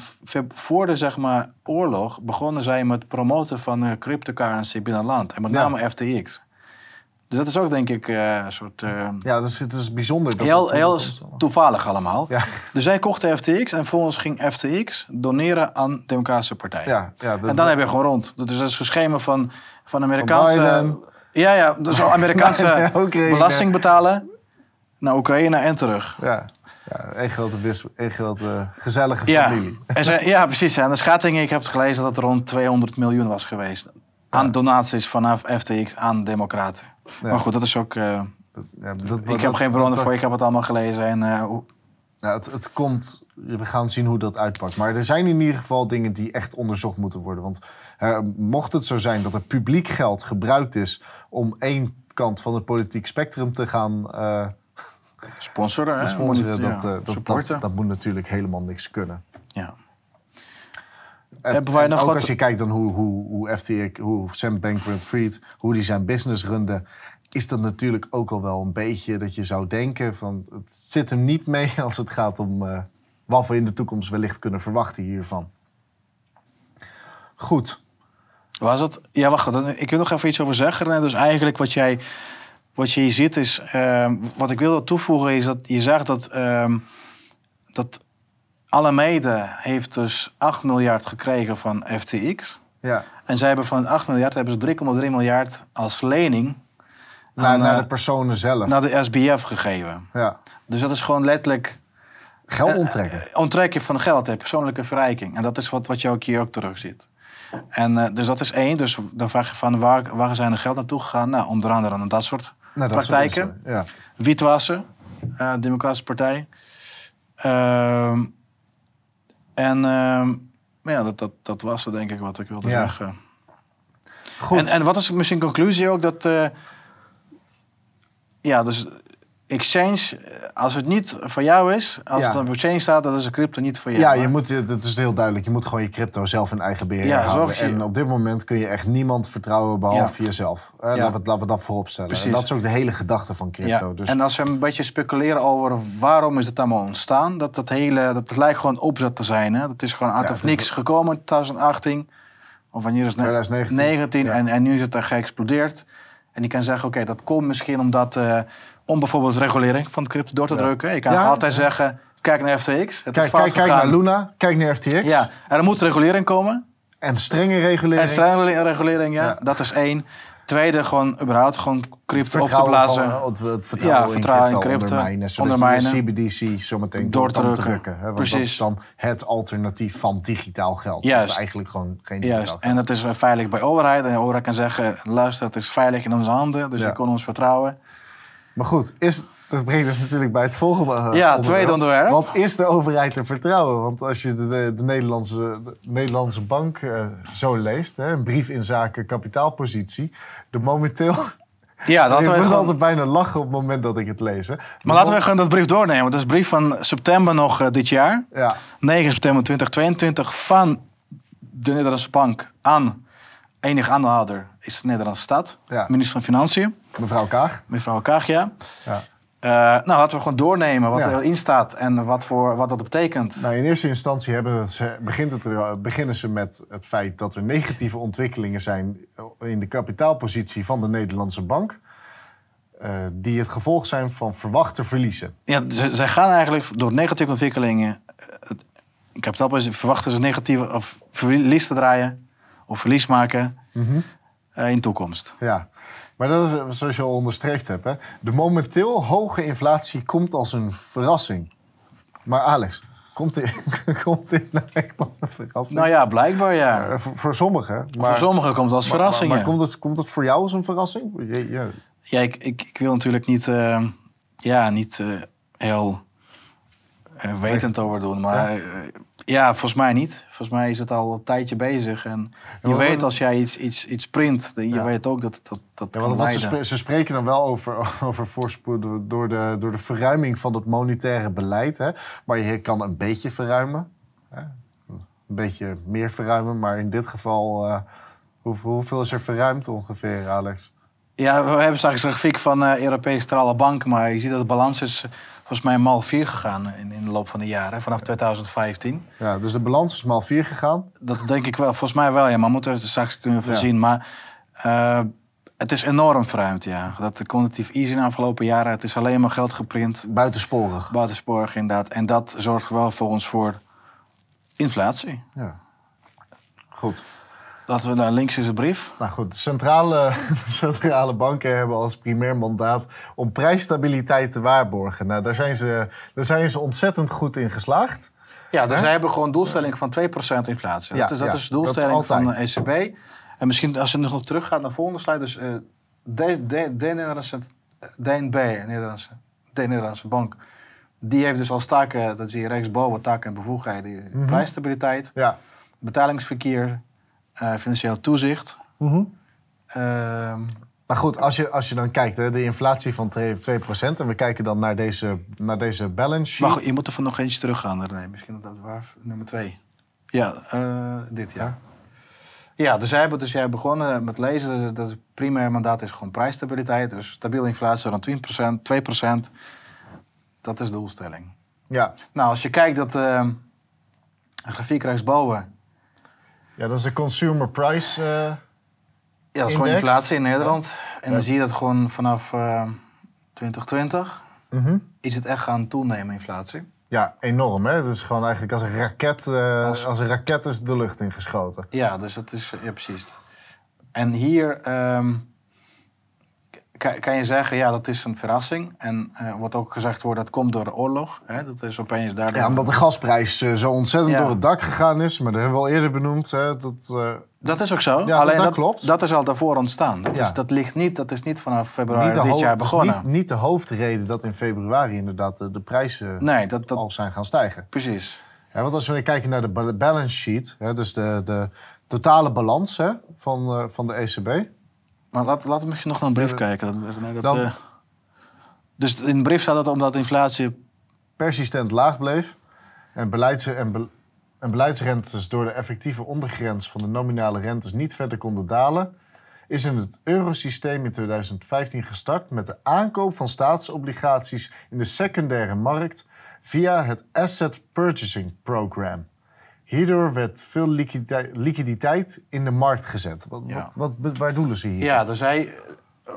voor de zeg maar, oorlog, begonnen zij met promoten van eh, cryptocurrency binnen land. En met Ja. name FTX. Dus Dus dat is ook denk ik eh, een soort... eh, Ja, dus het is bijzonder. Dat heel dat- heel dat- toevallig allemaal. Ja, Dus zij kochten FTX en volgens ging FTX doneren aan democratische partijen. ja, ja, dat- En dan heb je gewoon rond. Dat is een schema van, van Amerikaanse... Ja, ja, dus Amerikaanse Ja, belasting betalen naar Oekraïne en terug. Ja, ja één grote, één grote gezellige Ja, familie. en ze, ja, precies. En de schattingen, ik heb het gelezen dat het rond 200 miljoen was geweest. Aan donaties vanaf FTX aan democraten. Ja. Maar goed, dat is ook... eh, Dat- ja, dat- ik dat- heb geen bronnen voor, ik heb het allemaal gelezen. En, eh, hoe- Ja, het, het komt, we gaan zien hoe dat uitpakt. Maar er zijn in ieder geval dingen die echt onderzocht moeten worden. Want mocht het zo zijn dat er publiek geld gebruikt is om één kant van het politiek spectrum te gaan eh, sponsoren, hè? sponsoren, dat, dat, dat, dat moet natuurlijk helemaal niks kunnen. ja. En, Hebben wij nog ook wat- als je kijkt dan hoe, hoe, hoe FTX, hoe Sam Bankman-Fried, hoe die zijn business runde, is dat natuurlijk ook al wel een beetje dat je zou denken van het zit hem niet mee als het gaat om eh, wat we in de toekomst wellicht kunnen verwachten hiervan. Goed. Was het? Ja, wacht. dan- Ik wil nog even iets over zeggen. Dus eigenlijk wat jij, wat je hier ziet is... ehm, wat ik wil toevoegen is dat je zegt dat... ehm dat Alameda heeft dus 8 miljard gekregen van FTX. Ja. En zij hebben van 8 miljard hebben ze 3,3 miljard als lening Naar, aan, naar eh, de personen zelf. naar de SBF gegeven. ja. Dus dat is gewoon letterlijk Geld onttrekken. eh, onttrekken van geld, hè, persoonlijke verrijking. En dat is wat, wat je ook hier ook terug ziet. En eh, dus dat is één. Dus dan vraag je van waar, waar zijn er geld naartoe gegaan? Nou, onder andere aan dat soort Nou, dat praktijken. Ja. Witwassen, eh Democratische Partij. Ehm, en ehm, ja, dat, dat, dat was het denk ik wat ik wilde Ja. zeggen. Goed. En, en wat is misschien conclusie ook? Dat, eh, ja, dus exchange, eh, als het niet voor jou is, als Ja. het op exchange staat, dat is een crypto niet voor jou. ja, je moet, dat is heel duidelijk. Je moet gewoon je crypto zelf in eigen beheer Ja, houden. je- En op dit moment kun je echt niemand vertrouwen behalve jezelf. Eh, laten, we, laten we dat voorop stellen. En dat is ook de hele gedachte van crypto. Ja, Dus En als we een beetje speculeren over waarom is het allemaal ontstaan, dat dat hele, dat lijkt gewoon opzet te zijn. Hè? Dat is gewoon uit of niks gekomen in 2018. Of wanneer is het? 2019. 19 Ja. en, en nu is het er geëxplodeerd. En je kan zeggen, oké, dat komt misschien omdat, eh, om bijvoorbeeld regulering van de crypto door te drukken. Je kan altijd zeggen, kijk naar FTX. Het kijk, kijk, kijk naar Luna, kijk naar FTX. Ja, er moet regulering komen. En strenge regulering. En strenge regulering, ja. Ja. Dat is één. Tweede, gewoon überhaupt gewoon crypto op te blazen. van- het, het vertrouwen, Ja, vertrouwen in crypto, ondermijnen. Zodat ondermijnen. je CBDC zometeen Door kan drukken. drukken. Hè? Want dat Precies. is dan het alternatief van digitaal geld. Juist. Dat eigenlijk gewoon geen digitaal Juist, geld en dat is eh, veilig bij overheid. En de overheid kan zeggen, luister, het is veilig in onze handen. Dus Ja. je kon ons vertrouwen. Maar goed, is, dat brengt dus natuurlijk bij het volgende eh, Ja, tweede onderwerp. Want is de overheid te vertrouwen? Want als je de, de, de Nederlandse, de Nederlandse bank eh, zo leest, hè, een brief in zaken kapitaalpositie, de momenteel... Ja, dat ik moet gewoon, altijd bijna lachen op het moment dat ik het lees. Hè. maar laten we gewoon dat brief doornemen. Dat is een brief van september nog eh, dit jaar. Ja, 9 september 2022 van de Nederlandse bank aan enige aandeelhouder is de Nederlandse stad. Ja. Minister van Financiën, mevrouw Kaag. mevrouw Kagia. Ja. Eh, nou, laten we gewoon doornemen wat Ja. erin staat en wat, voor, wat dat betekent. Nou, in eerste instantie hebben ze, begint het er, beginnen ze met het feit dat er negatieve ontwikkelingen zijn in de kapitaalpositie van de Nederlandse bank. eh, die het gevolg zijn van verwachte verliezen. Ja, ze, zij gaan eigenlijk door negatieve ontwikkelingen. eh, Het kapitaalpositie verwachten ze negatieve of verlies te draaien of verlies maken eh, in de toekomst. Ja, maar dat is zoals je al onderstreept hebt. Hè? De momenteel hoge inflatie komt als een verrassing. Maar Alex, komt dit, komt dit nou echt als een verrassing? Nou ja, blijkbaar ja. Eh, voor, voor sommigen. Maar, Voor sommigen komt het als maar- verrassing. Maar, ja. komt, het, komt het voor jou als een verrassing? Je- je- Ja, ik, ik, ik wil natuurlijk niet, eh, ja, niet eh, heel wetend over doen. Maar Ja? volgens mij niet. Volgens mij is het al een tijdje bezig. En je weet als jij iets, iets, iets print, dan je Ja. weet ook dat dat, dat Ja, kan ze, leiden. spre- ze spreken dan wel over, over voorspoed door- de, door de verruiming van het monetaire beleid. Hè? Maar je kan een beetje verruimen. Hè? Een beetje meer verruimen. Maar in dit geval, eh, hoeveel, hoeveel is er verruimd ongeveer, Alex? Ja, we hebben straks een grafiek van eh Europese Centrale Bank, maar je ziet dat de balans is volgens mij mal 4 gegaan in, in de loop van de jaren, vanaf 2015. Ja, dus de balans is maal 4 gegaan. Dat denk ik wel, volgens mij wel, ja, maar moeten we het straks kunnen voorzien. Maar eh, Het is enorm verruimd, ja. Dat de quantitative easing de afgelopen jaren, het is alleen maar geld geprint. Buitensporig. Buitensporig inderdaad. En dat zorgt wel voor ons voor inflatie. Ja. Goed. Laten we naar links is de brief. Nou goed, de centrale, centrale banken hebben als primair mandaat om prijsstabiliteit te waarborgen. Nou, daar zijn ze, daar zijn ze ontzettend goed in geslaagd. Ja, dus zij hebben gewoon een doelstelling van 2% inflatie. Ja, dat is, dat ja, is de doelstelling van de. ECB. En misschien als je nog terug gaat naar de volgende slide. Dus eh, de, de, de Nederlandse, DNB, Nederlandse, de Nederlandse bank, die heeft dus als taken, dat zie je rechtsboven, taken en bevoegdheden, Mhm. prijsstabiliteit, Ja. betalingsverkeer, eh, financieel toezicht. Ehm, Maar goed, als je, als je dan kijkt, hè, de inflatie van 2%, 2% en we kijken dan naar deze, naar deze balance sheet. wacht, je moet er van nog eentje teruggaan. Nee, misschien dat waar, nummer twee. Ja, eh, dit jaar. Ja, dus jij hebt dus jij begonnen met lezen. Dus dat het primair mandaat is gewoon prijsstabiliteit. Dus stabiele inflatie van 20%, 2%. Dat is de doelstelling. Ja. Nou, als je kijkt dat eh grafiek rechtsboven. Ja, dat is de consumer price. eh, Ja, dat is gewoon inflatie in Nederland. En dan zie je dat gewoon vanaf eh 2020 mhm. is het echt gaan toenemen, inflatie. Ja, enorm. Hè? Het is gewoon eigenlijk als een raket, eh, Als- als... een raket is de lucht ingeschoten. Ja, dus dat is, ja precies. En hier ehm, kan, kan je zeggen, ja, dat is een verrassing. En eh wat ook gezegd wordt, dat komt door de oorlog. Hè? Dat is opeens daardoor... Ja, omdat de gasprijs eh, zo ontzettend Ja. door het dak gegaan is. Maar dat hebben we al eerder benoemd. Hè, dat, eh, Dat is ook zo. Ja, Alleen dat dat, klopt. dat is al daarvoor ontstaan. Dat, Ja. is, dat, ligt niet, dat is niet vanaf februari niet, dit jaar begonnen. niet, niet de hoofdreden dat in februari inderdaad de, de prijzen Nee, dat, dat, al zijn gaan stijgen. precies. Ja, want als we kijken naar de ba- balance sheet, hè, dus de, de totale balans hè, van, van de ECB. Maar laat, laten we misschien nog naar een brief kijken. Dat, nee, dat, dan- eh, dus in de brief staat dat omdat inflatie... persistent laag bleef en, beleids en, be- en beleidsrentes door de effectieve ondergrens van de nominale rentes niet verder konden dalen, is in het eurosysteem in 2015 gestart met de aankoop van staatsobligaties in de secundaire markt via het Asset Purchasing Program. Hierdoor werd veel liquiditeit, in de markt gezet. Wat, Ja. wat, wat, waar doelen ze hier? Ja, dus zij...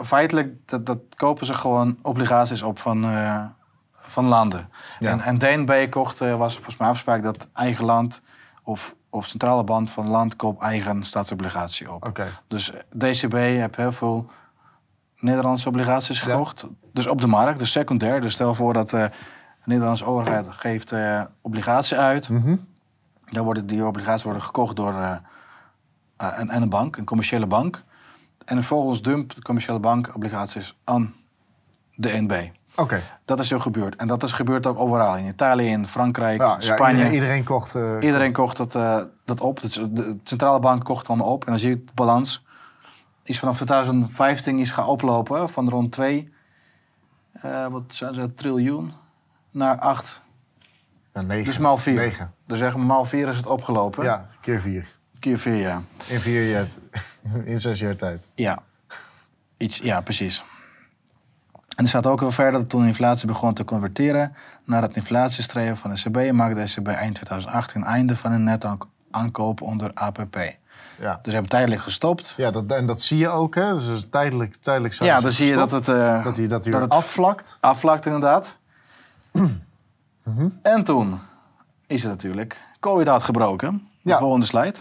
Feitelijk, dat, dat kopen ze gewoon obligaties op van, eh, van landen. Ja. En, en DNB kocht, eh, was volgens mij afspraak dat eigen land... of, of centrale band van land koopt eigen staatsobligatie op. Dus DCB heeft heel veel Nederlandse obligaties Ja. gekocht. Dus op de markt, dus secundair. Dus stel voor dat eh, de Nederlandse overheid geeft eh obligatie uit. Mhm. Dan worden die obligaties worden gekocht door eh, eh, een, en een bank, een commerciële bank. En vervolgens dumpt de commerciële bank obligaties aan de NB. Oké. Dat is zo gebeurd. En dat is gebeurd ook overal. In Italië, in Frankrijk, Ja, ja, Spanje. iedereen, iedereen kocht... eh, Iedereen kocht dat, eh, dat op. Dus de centrale bank kocht allemaal op. En dan zie je de balans. Is vanaf 2015 is gaan oplopen van rond 2, eh, wat zijn ze, triljoen, naar 8. Ja, negen. Dus maal 4. Negen. Dus zeg maal 4 is het opgelopen. Ja, keer vier. Keer 4, ja. In vier jaar, in zes jaar tijd. Ja. Iets, ja, precies. En er staat ook wel verder dat toen de inflatie begon te converteren naar het inflatiestreven van de ECB, maakte de ECB eind 2018 einde van een net aankoop onder APP. Ja, Dus ze hebben tijdelijk gestopt. ja dat, en dat zie je ook, hè? Dus tijdelijk, tijdelijk zijn Ja, dan zie je dat het, eh, dat hij, dat hij dat het- afvlakt. afvlakt, inderdaad. Mhm. En toen is het natuurlijk COVID uitgebroken. De Ja. volgende slide.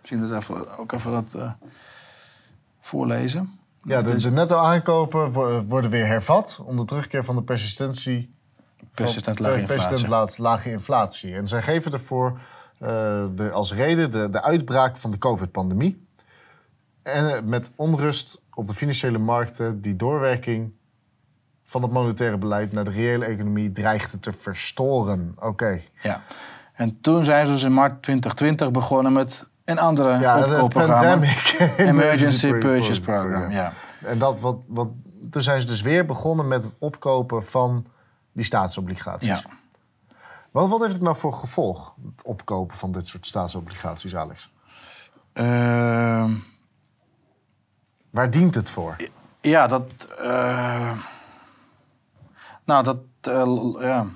Misschien dus even, ook even dat eh, voorlezen. Ja, de, de netto aankopen wo- worden weer hervat om de terugkeer van de persistentie. Persistent van- lage persistent inflatie. la- lage inflatie. En zij geven ervoor eh, de, als reden de, de uitbraak van de COVID-pandemie. En eh, met onrust op de financiële markten die doorwerking van het monetaire beleid naar de reële economie dreigde te verstoren. Oké. Ja. En toen zijn ze dus in maart 2020 begonnen met een andere Ja, opkoopprogramma. pandemic Emergency Purchase Program. Ja. En dat wat, wat, toen zijn ze dus weer begonnen met het opkopen van die staatsobligaties. Ja. Wat, wat heeft het nou voor gevolg, het opkopen van dit soort staatsobligaties, Alex? Ehm, Waar dient het voor? ja, dat. eh, nou, dat. eh, ja.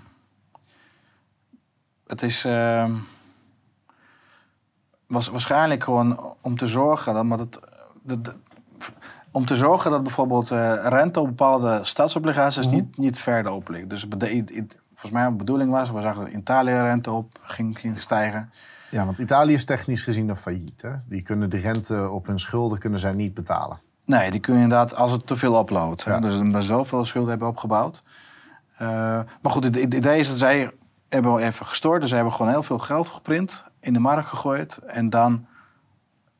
Het is. ehm, was waarschijnlijk gewoon om te zorgen dat. Maar dat, dat, om te zorgen dat bijvoorbeeld eh, rente op bepaalde staatsobligaties Mhm. niet, niet verder op ligt. Dus volgens mij de bedoeling was, we zagen dat Italië rente op ging, ging stijgen. Ja, want Italië is technisch gezien een failliet. Hè? Die kunnen de rente op hun schulden kunnen zij niet betalen. Nee, die kunnen inderdaad als het te veel oploopt. Ja. Dus ze zoveel schulden hebben opgebouwd. Eh, maar goed, het, idee is dat zij hebben wel even gestort. Dus ze hebben gewoon heel veel geld geprint, in de markt gegooid. En dan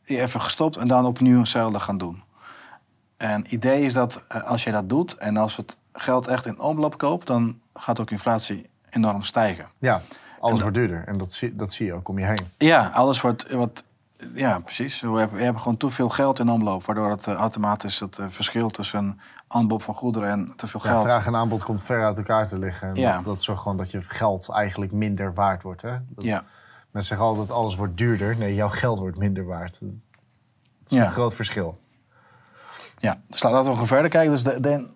even gestopt en dan opnieuw hetzelfde gaan doen. En het idee is dat eh, als je dat doet en als het geld echt in omloop koopt... dan gaat ook inflatie enorm stijgen. Ja, alles wordt duurder. En dat zie, dat zie je ook om je heen. Ja, alles wordt wat. Ja, precies. We hebben, we hebben gewoon te veel geld in omloop, waardoor het eh, automatisch het verschil tussen aanbod van goederen en te veel Ja, geld. vraag en aanbod komt ver uit elkaar te liggen. En Ja. dat, zorgt gewoon dat je geld eigenlijk minder waard wordt. Hè? Dat, Ja, Mensen zeggen altijd alles wordt duurder. Nee, jouw geld wordt minder waard. Dat is een ja, groot verschil. ja. Dus laten we gewoon verder kijken. Dus de, de,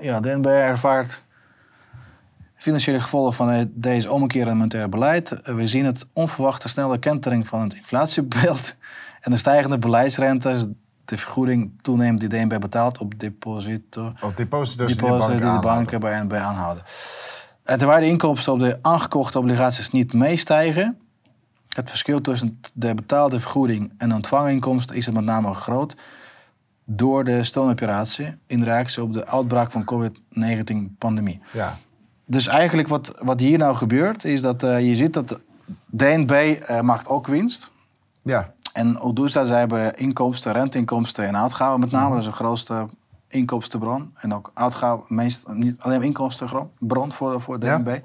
ja, DNB ervaart financiële gevolgen van deze ommekeer in monetair beleid. We zien het onverwachte snelle kentering van het inflatiebeeld en de stijgende beleidsrentes. De vergoeding toeneemt die DNB betaalt op deposito. Op deposito's die de die banken bij NB aanhouden. En terwijl de inkomsten op de aangekochte obligaties niet meestijgen, het verschil tussen de betaalde vergoeding en de ontvangen inkomsten is het met name groot door de steunoperatie in reactie op de uitbraak van COVID-19-pandemie. Ja, Dus eigenlijk wat, wat hier nou gebeurt, is dat eh, je ziet dat DNB eh, maakt ook winst. ja, En hoe doen ze dat? Zij hebben inkomsten, renteinkomsten en uitgaven met name. Mhm. Dat is de grootste inkomstenbron. En ook uitgaven, meest, niet alleen inkomstenbron voor, voor Ja. DNB.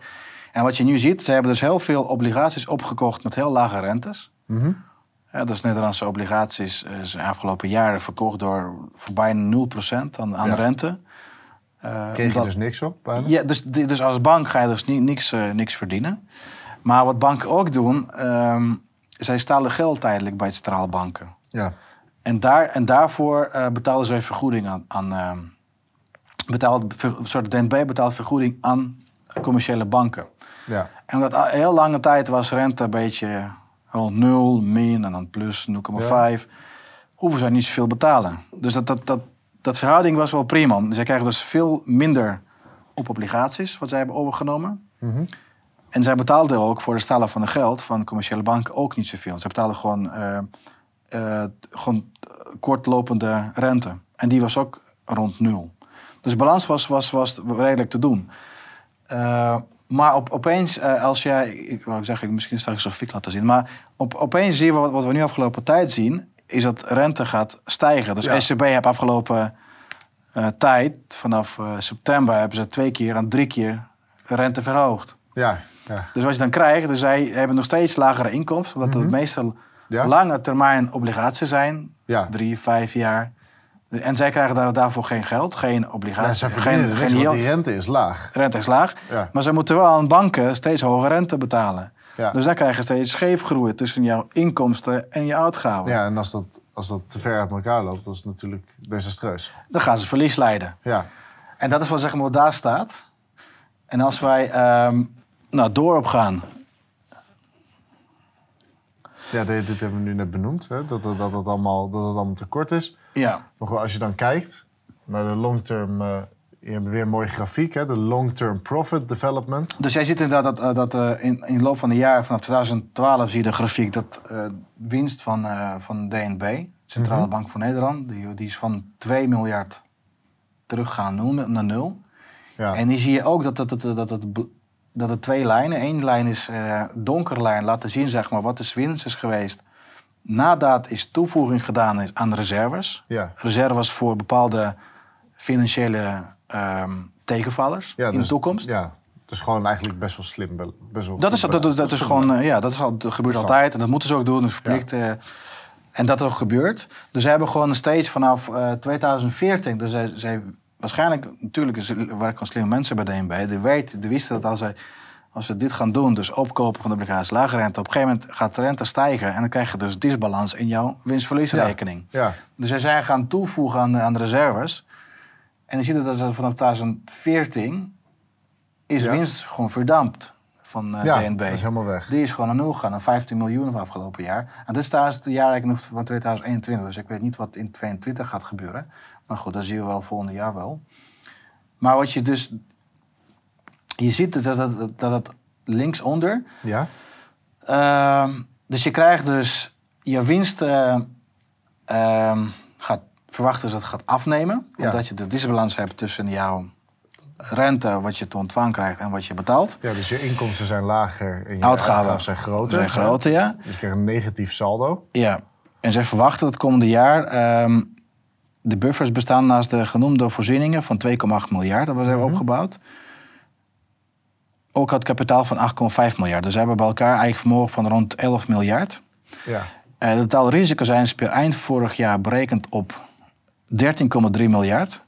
En wat je nu ziet, ze hebben dus heel veel obligaties opgekocht met heel lage rentes. Mhm. Ja, dus Nederlandse obligaties eh, zijn afgelopen jaren verkocht door voor bijna 0% aan, aan Ja. rente. Eh, kreeg je dus niks op? bijna? ja, dus, dus als bank ga je dus ni- niks, eh, niks verdienen. Maar wat banken ook doen, ehm, zij stalen geld tijdelijk bij centrale banken. Ja, En, daar, en daarvoor eh, betalen zij vergoeding aan. aan ver- een soort DNB betaalt vergoeding aan commerciële banken. ja, En omdat heel lange tijd was rente een beetje rond 0, min en dan plus 0,5. Hoeven zij niet zoveel betalen. Dus dat, dat, dat, dat verhouding was wel prima. Zij krijgen dus veel minder op obligaties, wat zij hebben overgenomen. Mhm. En zij betaalden ook voor de stalen van het geld van commerciële banken ook niet zoveel. Ze betaalden gewoon, eh, eh, gewoon kortlopende rente. En die was ook rond nul. Dus de balans was, was, was redelijk te doen. Eh, maar op, opeens, als jij, ik wou zeggen, misschien straks een grafiek laten zien, maar op, opeens zien we wat, wat we nu afgelopen tijd zien, is dat rente gaat stijgen. Dus Ja. ECB heeft afgelopen tijd, vanaf september, hebben ze twee keer en drie keer rente verhoogd. Ja, ja. Dus wat je dan krijgt, dus zij hebben nog steeds lagere inkomsten, omdat Mhm. het meestal Ja? lange termijn obligaties zijn, Ja. drie, vijf jaar. En zij krijgen daar, daarvoor geen geld, geen Ja, obligaties, ze verdienen geen, geen die rente is laag. Rente is laag. Ja, Maar ze moeten wel aan banken steeds hogere rente betalen. ja. Dus daar krijg je steeds scheefgroei tussen jouw inkomsten en je uitgaven. ja en als dat, als dat te ver uit elkaar loopt, dat is natuurlijk desastreus. Dan gaan ze verlies leiden. Ja, En dat is wat, zeg maar, wat daar staat. En als wij ehm, nou, door op gaan. ja dit, dit hebben we nu net benoemd, hè? Dat, dat, dat, het allemaal, dat het allemaal tekort is. Ja, Maar als je dan kijkt naar de long-term... eh, je hebt weer een mooie grafiek, hè? de long-term profit development. Dus jij ziet inderdaad dat, eh, dat eh, in, in de loop van de jaren, vanaf 2012, zie je de grafiek dat winst van, van DNB, Centrale Mhm. Bank van Nederland, die, die is van 2 miljard teruggaan naar nul. Ja, En die zie je ook dat, dat, dat, dat, dat, dat er twee lijnen, één lijn is eh donkere lijn, laten zien zeg maar, wat de winst is geweest. Nadat is toevoeging gedaan is aan de reserves. ja. Reserves voor bepaalde financiële ehm, tegenvallers ja in de dus- toekomst. Ja, dus gewoon eigenlijk best wel slim. be- Best wel Dat is, dat, be- dat, dat is gewoon, eh, ja, dat, is al, dat gebeurt altijd en dat moeten ze ook doen, dat is verplicht. eh, en dat ook gebeurd. Dus ze hebben gewoon steeds vanaf eh 2014, dus zij, zij waarschijnlijk, natuurlijk is, werken gewoon slimme mensen bij DNB, die, weet, die wisten dat als, zij, als we dit gaan doen, dus opkopen van de obligaties, lage rente, op een gegeven moment gaat de rente stijgen en dan krijg je dus disbalans in jouw winstverliesrekening. Ja, Dus zij zijn gaan toevoegen aan de, aan de reserves. En je ziet dat vanaf 2014 is Ja. winst gewoon verdampt. van eh, ja, DNB. dat is helemaal weg. Die is gewoon naar nul gegaan, naar 15 miljoen van afgelopen jaar. En dit is trouwens het jaar eigenlijk nog van 2021, dus ik weet niet wat in 2022 gaat gebeuren. Maar goed, dat zien we wel volgende jaar wel. Maar wat je dus... Je ziet dus dat, dat, dat het linksonder... Ja? Ehm, dus je krijgt dus je winst ehm, gaat verwachten dat het gaat afnemen. Ja. Omdat je de disbalans hebt tussen jouw rente, wat je te ontvangen krijgt en wat je betaalt. ja, dus je inkomsten zijn lager en je Uitgaven uitgaven zijn groter. Zijn groter, ja. Dus je krijgt een negatief saldo. Ja. En ze verwachten het komende jaar ehm, de buffers bestaan naast de genoemde voorzieningen van 2,8 miljard. Dat was hebben Mhm. opgebouwd. Ook het kapitaal van 8,5 miljard. Dus ze hebben bij elkaar eigen vermogen van rond 11 miljard. Ja. Eh, de totaalrisico zijn ze per eind vorig jaar berekend op 13,3 miljard.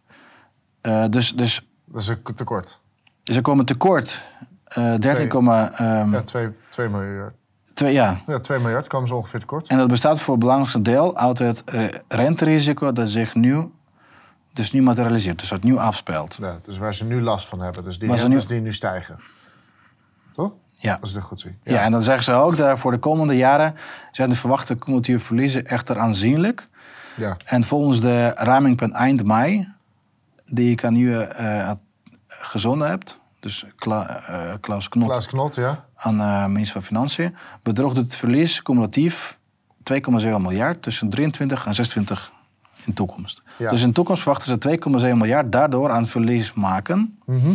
Eh, dus, dus Dat is een tekort. ze komen tekort. eh 13, ehm, Ja, 2, 2 miljard. Twee, ja. Ja, 2 miljard komen ze ongeveer tekort. En dat bestaat voor het belangrijkste deel uit het renterisico dat zich nu, dus nu materialiseert. Dus dat nu afspeelt. Ja, dus waar ze nu last van hebben. Dus die rentes nu- die nu stijgen. Toch? Ja. Als ik het goed zie. Ja. en dan zeggen ze ook dat voor de komende jaren zijn de verwachte cumulatieve verliezen echter aanzienlijk. ja. En volgens de ramingpunt eind mei, die ik aan u gezonden heb, dus Kla, eh, Klaus Knot ja. aan de minister van Financiën, bedroeg het verlies cumulatief 2,7 miljard tussen 23 en 26 in toekomst. Ja. Dus in toekomst verwachten ze 2,7 miljard daardoor aan verlies maken. Mhm.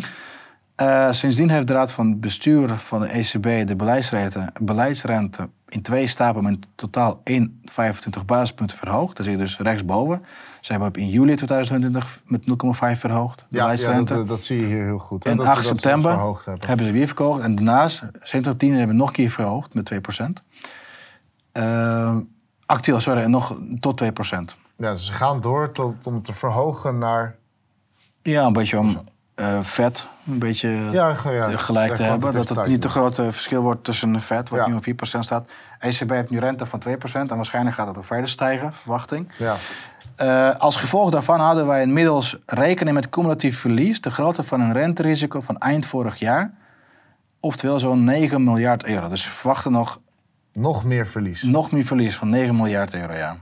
Eh, sindsdien heeft de Raad van Bestuur van de ECB de beleidsrente, beleidsrente in twee stappen met totaal 1,25 basispunten verhoogd. Dat zie je dus rechtsboven. Ze hebben op in juli 2020 met 0,5 verhoogd, de Ja, ja beleidsrente. dat, dat zie je hier heel goed. hè, En dat 8 ze dat september verhoogd hebben. hebben ze weer verhoogd. En daarnaast, 2010 hebben nog een keer verhoogd met 2%. Eh, actueel, sorry, nog tot 2%. Ja, dus ze gaan door tot, om te verhogen naar... Ja, een beetje om eh, vet een beetje Ja, ge- ja, gelijk ja, te hebben. Dat het niet te groot verschil wordt tussen vet, wat nu op 4% staat. ECB heeft nu rente van 2% en waarschijnlijk gaat het ook verder stijgen, verwachting. Ja. Eh, als gevolg daarvan hadden wij inmiddels rekening met cumulatief verlies, de grootte van een renterisico van eind vorig jaar. Oftewel zo'n 9 miljard euro. Dus we verwachten nog, Nog meer verlies. nog meer verlies van 9 miljard euro, ja.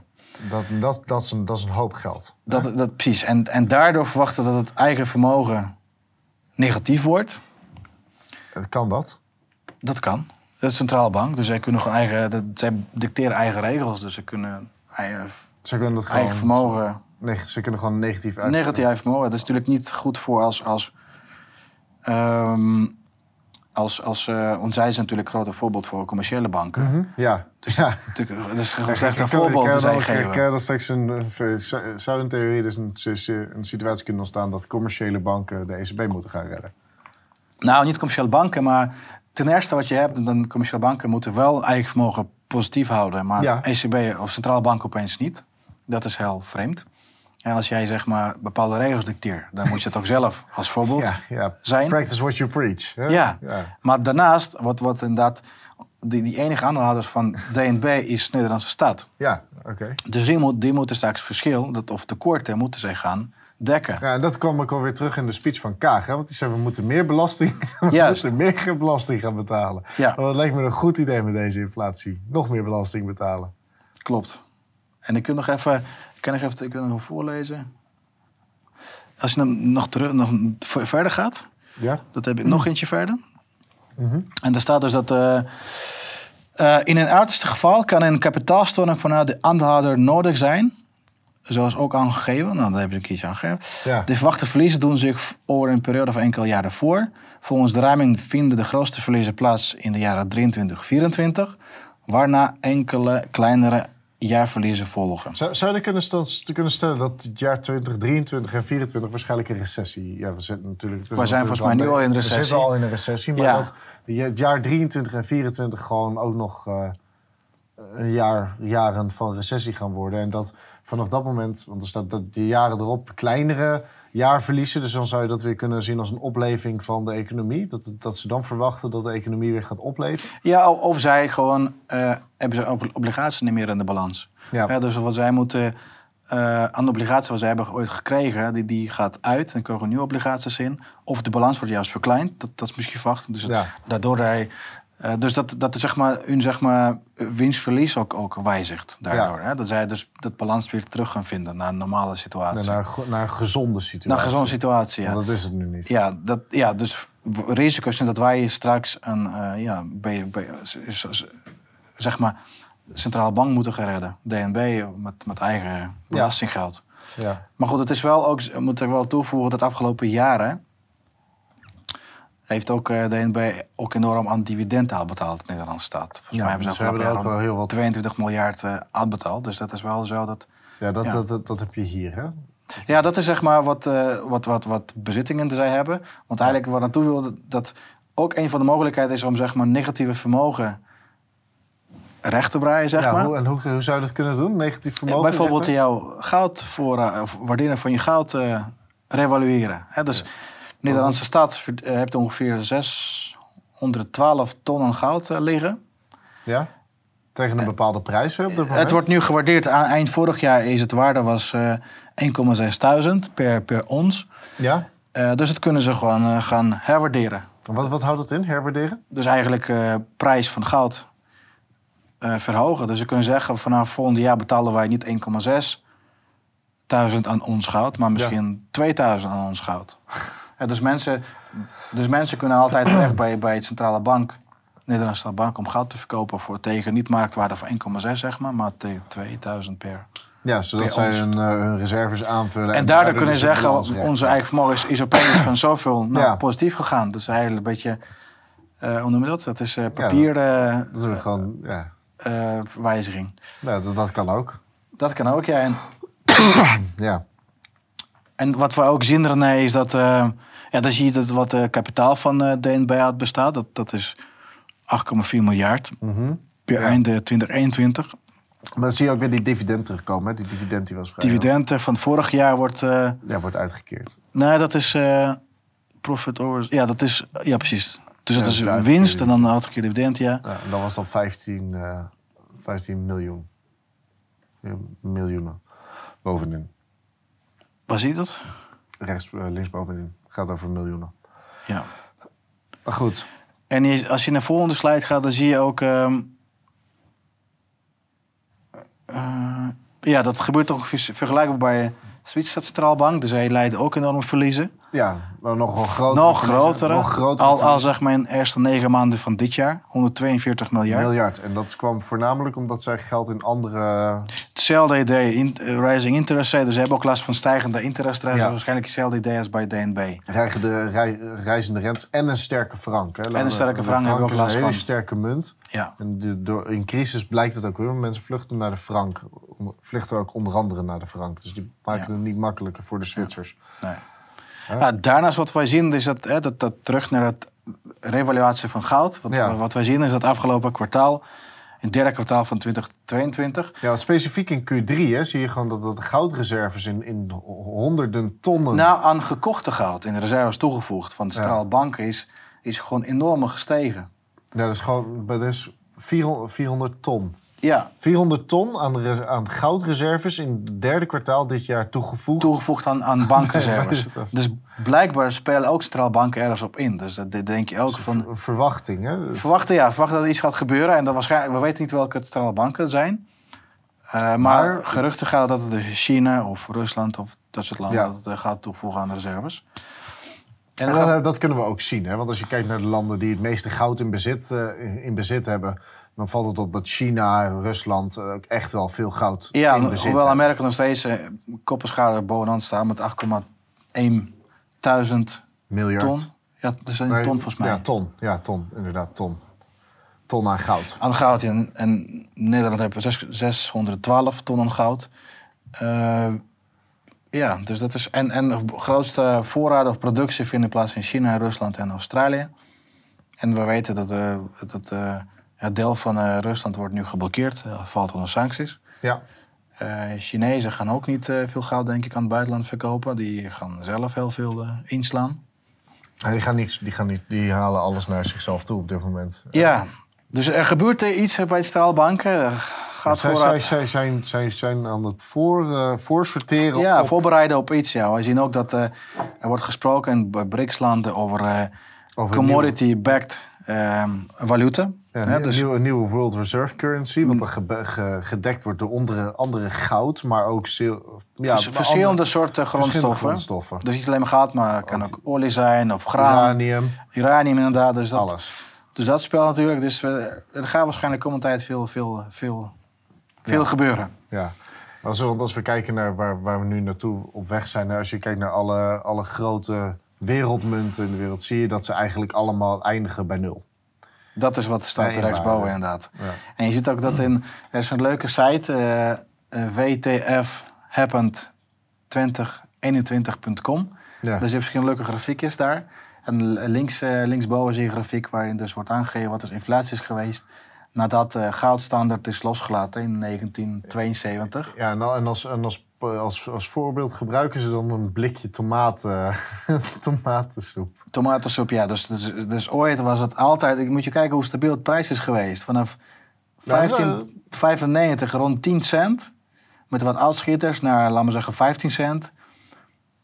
Dat, dat, dat, is een, dat is een hoop geld. Dat, dat, precies. En, en daardoor verwachten we dat het eigen vermogen negatief wordt. Eh, Kan dat? Dat kan. Dat is de centrale bank. Dus zij kunnen gewoon eigen, dat, zij dicteren eigen regels. Dus ze kunnen eigen, Ze kunnen dat gewoon... eigen vermogen, ze kunnen gewoon negatief uit. negatief eigen vermogen. Dat is natuurlijk niet goed voor als, als, ehm, als, als eh, want zij zijn natuurlijk een grote voorbeeld voor commerciële banken. Mhm, Ja. Dus ja. natuurlijk, dat is gewoon slecht Ik een ik voorbeeld die zij ik geven. kan dat straks een, zou- zou in theorie dus een, een situatie kunnen ontstaan dat commerciële banken de ECB moeten gaan redden. Nou, niet commerciële banken, maar ten eerste wat je hebt, dan commerciële banken moeten wel eigen vermogen positief houden, maar Ja. ECB of centrale bank opeens niet. Dat is heel vreemd. En als jij zeg maar bepaalde regels dicteert, dan moet je het ook zelf als voorbeeld Ja, ja. zijn. Practice what you preach. Hè? Ja. ja. Maar daarnaast, wat, wat inderdaad, die, die enige aandeelhouders van DNB is de Nederlandse staat. Ja, oké. Dus die, moet, die moeten straks verschil, dat, of tekorten, moeten zij gaan dekken. Ja, en dat kwam ik alweer terug in de speech van Kaag. Hè? Want die zei, we moeten meer belasting, we Juist. moeten meer belasting gaan betalen. Ja. Want dat lijkt me een goed idee met deze inflatie. Nog meer belasting betalen. Klopt. En ik kan nog even, ik kan nog even, ik kan nog voorlezen. Als je dan nog, terug, nog verder gaat, Ja? dat heb ik nog eentje verder. Mhm. En daar staat dus dat eh, eh, in een uiterste geval kan een kapitaalstorming vanuit de aandeelhouder nodig zijn. Zoals ook aangegeven, nou, dat heb ik een keertje aangegeven. Ja. De verwachte verliezen doen zich over een periode van enkele jaren voor. Volgens de raming vinden de grootste verliezen plaats in de jaren 23-24, waarna enkele kleinere jaarverliezen volgen. Zou, zou je kunnen, kunnen stellen dat het jaar 2023 en 2024 waarschijnlijk een recessie... Ja, we zitten natuurlijk... We zijn volgens mij nu al in een We recessie. zitten al in een recessie, maar Ja. dat het jaar 23 en 24 gewoon ook nog eh, een jaar, jaren van recessie gaan worden. En dat vanaf dat moment, want er staat dat de jaren erop kleinere jaarverliezen. Dus dan zou je dat weer kunnen zien als een opleving van de economie. Dat, dat ze dan verwachten dat de economie weer gaat opleven. Ja, of zij gewoon eh, hebben ze ook obligaties niet meer in de balans. Ja. Ja, dus wat zij moeten eh, aan de obligaties wat ze hebben ooit gekregen, die, die gaat uit en komen nieuwe obligaties in. Of de balans wordt juist verkleind. Dat, dat is misschien verwacht. Dus Ja. daardoor hij. Eh, dus dat, dat zeg maar, hun zeg maar, winstverlies ook, ook wijzigt daardoor. Hè? Dat zij dus dat balans weer terug gaan vinden naar een normale situatie. Naar, naar een gezonde situatie. naar een gezonde situatie, ja. Want dat is het nu niet. Ja, dat, ja, dus risico's zijn dat wij straks een, eh, ja, bij, bij, zeg maar, centrale bank moeten gaan redden. DNB met, met eigen belastinggeld. Ja. Maar goed, het is wel ook, ik moet er wel toevoegen dat de afgelopen jaren heeft ook eh, DNB ook enorm aan dividend uitbetaald in de Nederlandse staat. Volgens Ja, mij hebben ze dus hebben ook wel heel wat- 22 miljard eh uitbetaald. Dus dat is wel zo dat... Ja, dat, Ja. Dat, dat, dat heb je hier, hè? Ja, dat is zeg maar wat, eh, wat, wat, wat bezittingen zij hebben. Want eigenlijk wat naartoe wil, dat, ook een van de mogelijkheden is om zeg maar negatieve vermogen recht te breien, zeg ja, maar. hoe, en hoe, hoe zou je dat kunnen doen? Negatief vermogen? Bijvoorbeeld rechten? jouw goud voor, eh, of waardering van je goud eh revalueren. Hè, dus de Nederlandse staat verd- eh, heeft ongeveer 612 ton aan goud eh, liggen. Ja? Tegen een bepaalde prijs op dit? Het wordt nu gewaardeerd. Aan eind vorig jaar is het waarde was eh 1,6 per, per ons. Ja? Eh, dus dat kunnen ze gewoon eh, gaan herwaarderen. En Wat, wat houdt het in, herwaarderen? Dus eigenlijk eh prijs van goud eh, verhogen. Dus ze kunnen zeggen, vanaf volgend jaar betalen wij niet 1,6 duizend aan ons goud, maar misschien 2000 aan ons goud. Dus, mensen, dus mensen kunnen altijd terecht bij, bij het centrale bank, Nederlandse bank, om goud te verkopen voor tegen niet marktwaarde van 1,6 zeg maar, maar tegen 2000 per. Ja, zodat zij hun, eh, hun reserves aanvullen. En daardoor kunnen dus ze de zeggen, onze eigen vermogen is, is opeens van zoveel nou, Ja. positief gegaan. Dus eigenlijk een beetje, eh, hoe noem je dat? Dat is eh, papier eh, Dat we gewoon, ja. wijziging. Nou, dat, dat kan ook. Dat kan ook, ja. En, Ja. en wat we ook zien, René, is dat... eh, ja, dan zie je dat wat eh, kapitaal van eh, DNB bestaat. Dat, dat is 8,4 miljard Mhm. per Ja. einde 2021. Maar dan zie je ook weer die dividend terugkomen. Hè? Die dividend die was vrij Dividenden van vorig jaar wordt... eh. Ja, wordt uitgekeerd. nee, dat is eh, profit over... Ja, dat is... Ja, precies. Dus dat Ja, is een winst en dan een keer dividend, ja. Ja, en dat was dan 15, eh 15 miljoen. Miljoenen. Bovenin. Waar zie je dat? Rechts, eh, links bovenin. Gaat over miljoenen. Ja. Maar goed. En je- als je naar de volgende slide gaat, dan zie je ook... ehm, eh, ja, dat gebeurt toch vergelijkbaar bij Zwitserse Centraalbank. Dus zij leiden ook enorme verliezen. Ja, maar nog wel groter. nog al, al zeg maar in de eerste negen maanden van dit jaar. 142 miljard. miljard. En dat kwam voornamelijk omdat zij geld in andere... Hetzelfde idee, in, rising interest rate. Dus ze hebben ook last van stijgende interest rates. Ja. Waarschijnlijk hetzelfde idee als bij DNB. Rijgende, rij, reizende rentes en een sterke frank. Hè. Laten we- sterke frank hebben we ook is een last hele van. sterke munt. Ja. En de, door, in crisis blijkt het ook weer. Mensen vluchten naar de frank. Vluchten ook onder andere naar de frank. Dus die maken Ja. het niet makkelijker voor de Zwitsers. Nee. Ja. Daarnaast wat wij zien is dat, hè, dat, dat terug naar het revaluatie van goud. Wat, Ja. wat wij zien is dat afgelopen kwartaal, in het derde kwartaal van 2022, Ja, specifiek in Q3 hè, zie je gewoon dat, dat de goudreserves in, in honderden tonnen... nou aan gekochte goud in de reserves toegevoegd van de banken is, is gewoon enorm gestegen. Ja, dat is gewoon dat is 400, 400 ton. Ja, 400 ton aan, aan goudreserves in het derde kwartaal dit jaar toegevoegd. toegevoegd aan, aan bankreserves. dus blijkbaar spelen ook centrale banken ergens op in. Dus dat dat denk je ook van... Verwachting, hè? Verwachten, ja, verwachten dat er iets gaat gebeuren. En dan waarschijnlijk, we weten niet welke centrale banken het zijn. Eh, maar, Maar- geruchten gaan dat het dus China of Rusland of dat soort landen Ja. dat het eh, gaat toevoegen aan de reserves. En En dan gaat- dat, dat kunnen we ook zien. Hè? Want als je kijkt naar de landen die het meeste goud in bezit, eh, in bezit hebben... dan valt het op dat China, Rusland eh, echt wel veel goud ja, in bezit hoewel hebben. Amerika nog steeds uh, koppenschade bovenaan staat met 8,1 duizend Miljard. ton. Ja, dat is een Nee, ton volgens mij. Ja, ton. Ja, ton. Inderdaad, ton. Ton aan goud. Aan goud. En, en Nederland hebben we zes- 612 ton aan goud. Eh, ja, dus dat is. En, en de grootste voorraden of productie vinden plaats in China, Rusland en Australië. En we weten dat, eh, dat het deel van eh, Rusland wordt nu geblokkeerd, uh, valt onder sancties. Ja. Eh Chinezen gaan ook niet eh, veel goud, denk ik, aan het buitenland verkopen. Die gaan zelf heel veel eh, inslaan. Ja, Die, gaan niks, die, gaan niet, die halen alles naar zichzelf toe op dit moment. Ja, dus er gebeurt er iets bij de straalbanken. gaat zij, voorraad. zij, zij, zijn, zij zijn aan het voor, eh, voorsorteren Ja, op... voorbereiden op iets. Ja. We zien ook dat eh, er wordt gesproken in bij BRICS-landen over eh, over commodity-backed ehm valuta. Ja, een, dus- nieuwe, een nieuwe World Reserve Currency, wat gebe- ge- gedekt wordt door andere, andere goud, maar ook ja, Vers- verschillende andere- soorten grondstoffen. grondstoffen. Dus niet alleen maar goud, maar het kan ook olie zijn of graan, Uranium, uranium inderdaad. Dus dat, alles. dus dat speelt natuurlijk. Dus er gaat waarschijnlijk komende tijd veel, veel, veel, veel Ja. gebeuren. Ja. Als, we- als we kijken naar waar, waar we nu naartoe op weg zijn, als je kijkt naar alle, alle grote wereldmunten in de wereld, zie je dat ze eigenlijk allemaal eindigen bij nul. Dat is wat staat rechtsboven maar- inderdaad. Ja. En je ziet ook dat in, er is een leuke site, eh, eh, WTF Happened 2021.com. Ja. Dus je hebt verschillende leuke grafiekjes daar. En links, eh, linksboven zie je een grafiek waarin dus wordt aangegeven wat de inflatie is geweest nadat eh goudstandaard is losgelaten in 1972. Ja, en, als, en als, als, als voorbeeld gebruiken ze dan een blikje tomaten, tomatensoep. Tomatensoep, ja. Dus, dus, dus ooit was het altijd... Ik moet je kijken hoe stabiel het prijs is geweest. Vanaf Ja, dat is, 1595 rond 10 cent. Met wat uitschieters naar, laten we zeggen, 15 cent.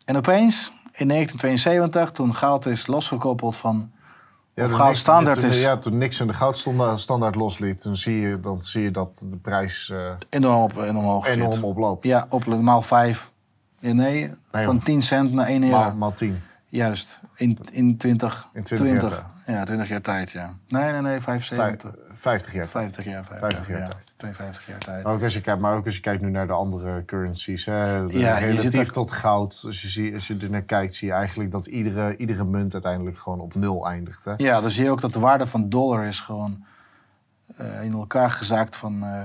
En opeens, in 1972, toen goud is losgekoppeld van... Ja, Of toen goud Nix- standaard toen- is- Ja, toen Nixon de goudstandaard standaard losliet, dan zie je, dan zie je dat de prijs eh, enorm, op, enorm hoog gaat. enorm oploopt. Ja, op maal 5. Ja, nee, Nee, van joh. 10 cent naar 1 euro. Maal, maal 10. Juist, in, in 20, In 20 jaar. Ja, 20 jaar tijd, ja. Nee, nee, nee, 75. Vijf- 50 jaar. 50 jaar, 50, 50 jaar ja. tijd. 52 jaar tijd. Ook als je kijkt, maar ook als je kijkt nu naar de andere currencies. Hè, de- Ja, relatief ook- tot goud. Als je, zie, als je er naar kijkt, zie je eigenlijk dat iedere, iedere munt uiteindelijk gewoon op nul eindigt. Hè? Ja, dan zie je ook dat de waarde van dollar is gewoon eh, in elkaar gezaakt van... eh,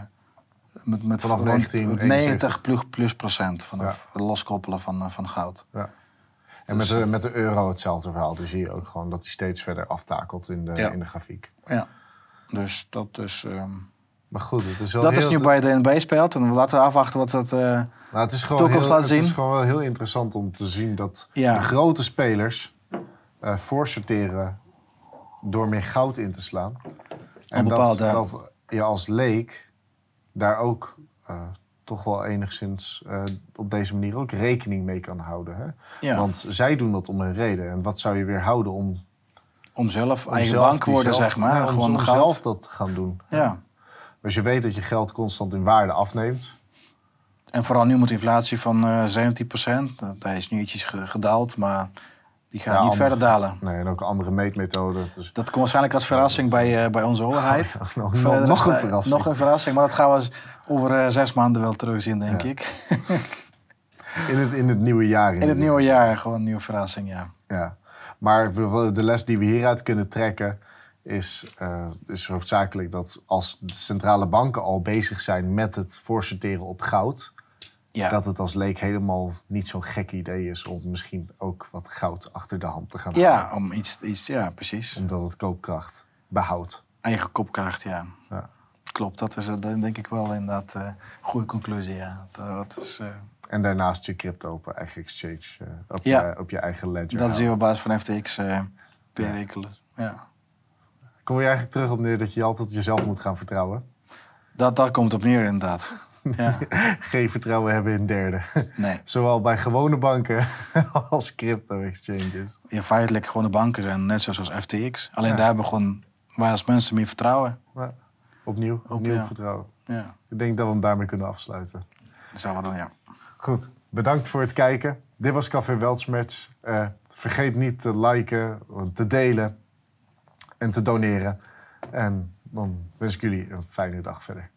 met, met Vanaf rond 1971. 90 plus, plus procent vanaf het loskoppelen van, eh, van goud. En met Dus, de, met de euro hetzelfde verhaal. Dan zie je ook gewoon dat hij steeds verder aftakelt in de, Ja. in de grafiek. Ja, dus dat is... ehm, Maar goed, het is wel dat is nu bij DNB speelt. En laten we afwachten wat dat... eh, Nou, het is gewoon, toekomst heel, laat het is zien. gewoon wel heel interessant om te zien dat Ja. de grote spelers eh voorsorteren door meer goud in te slaan. En dat, dat je als leek daar ook eh, toch wel enigszins op deze manier ook rekening mee kan houden. Hè? ja, Want zij doen dat om een reden. En wat zou je weer houden om, om zelf om eigen zelf bank worden, zelf- zeg maar. ja, gewoon om zelf dat te gaan doen. Ja. Als je weet dat je geld constant in waarde afneemt. En vooral nu met inflatie van eh 17%. Dat hij is nu ietsjes ge- gedaald, maar die gaat Ja, niet verder dalen. Nee, en ook andere meetmethoden. Dus Dat komt waarschijnlijk als verrassing bij, eh, bij onze overheid. nog, nog, Verder nog is een er- verrassing. Nog een verrassing, maar dat gaan we over eh, zes maanden wel terugzien, denk ik. In het, in het nieuwe jaar. In het nieuwe jaar gewoon een nieuwe verrassing, ja. Ja. Maar de les die we hieruit kunnen trekken is, eh, is hoofdzakelijk dat als de centrale banken al bezig zijn met het voorsorteren op goud, Ja, dat het als leek helemaal niet zo'n gek idee is om misschien ook wat goud achter de hand te gaan ja halen. om iets, iets, ja, precies. Omdat het koopkracht behoudt. Eigen kopkracht, ja. Ja. Klopt, dat is eh, dan denk ik wel inderdaad een goede conclusie, ja. Dat, dat is, eh, En daarnaast je crypto op eigen exchange, eh, op, Ja. je, op je eigen ledger. dat zien we op basis van FTX eh perikelen. Ja. Kom je eigenlijk terug op neer dat je altijd jezelf moet gaan vertrouwen? Dat, dat komt op neer, inderdaad. Ja, Geen vertrouwen hebben in derden. nee. Zowel bij gewone banken als crypto-exchanges. Ja, feitelijk gewoon de banken zijn net zoals FTX. Alleen Ja. daar begon wij als mensen meer vertrouwen. Ja. Opnieuw, opnieuw vertrouwen. Ja, Ik denk dat we hem daarmee kunnen afsluiten. dat zou we doen, ja. Goed, bedankt voor het kijken. Dit was Café Weltsmerts. Eh, vergeet niet te liken, te delen en te doneren. En dan wens ik jullie een fijne dag verder.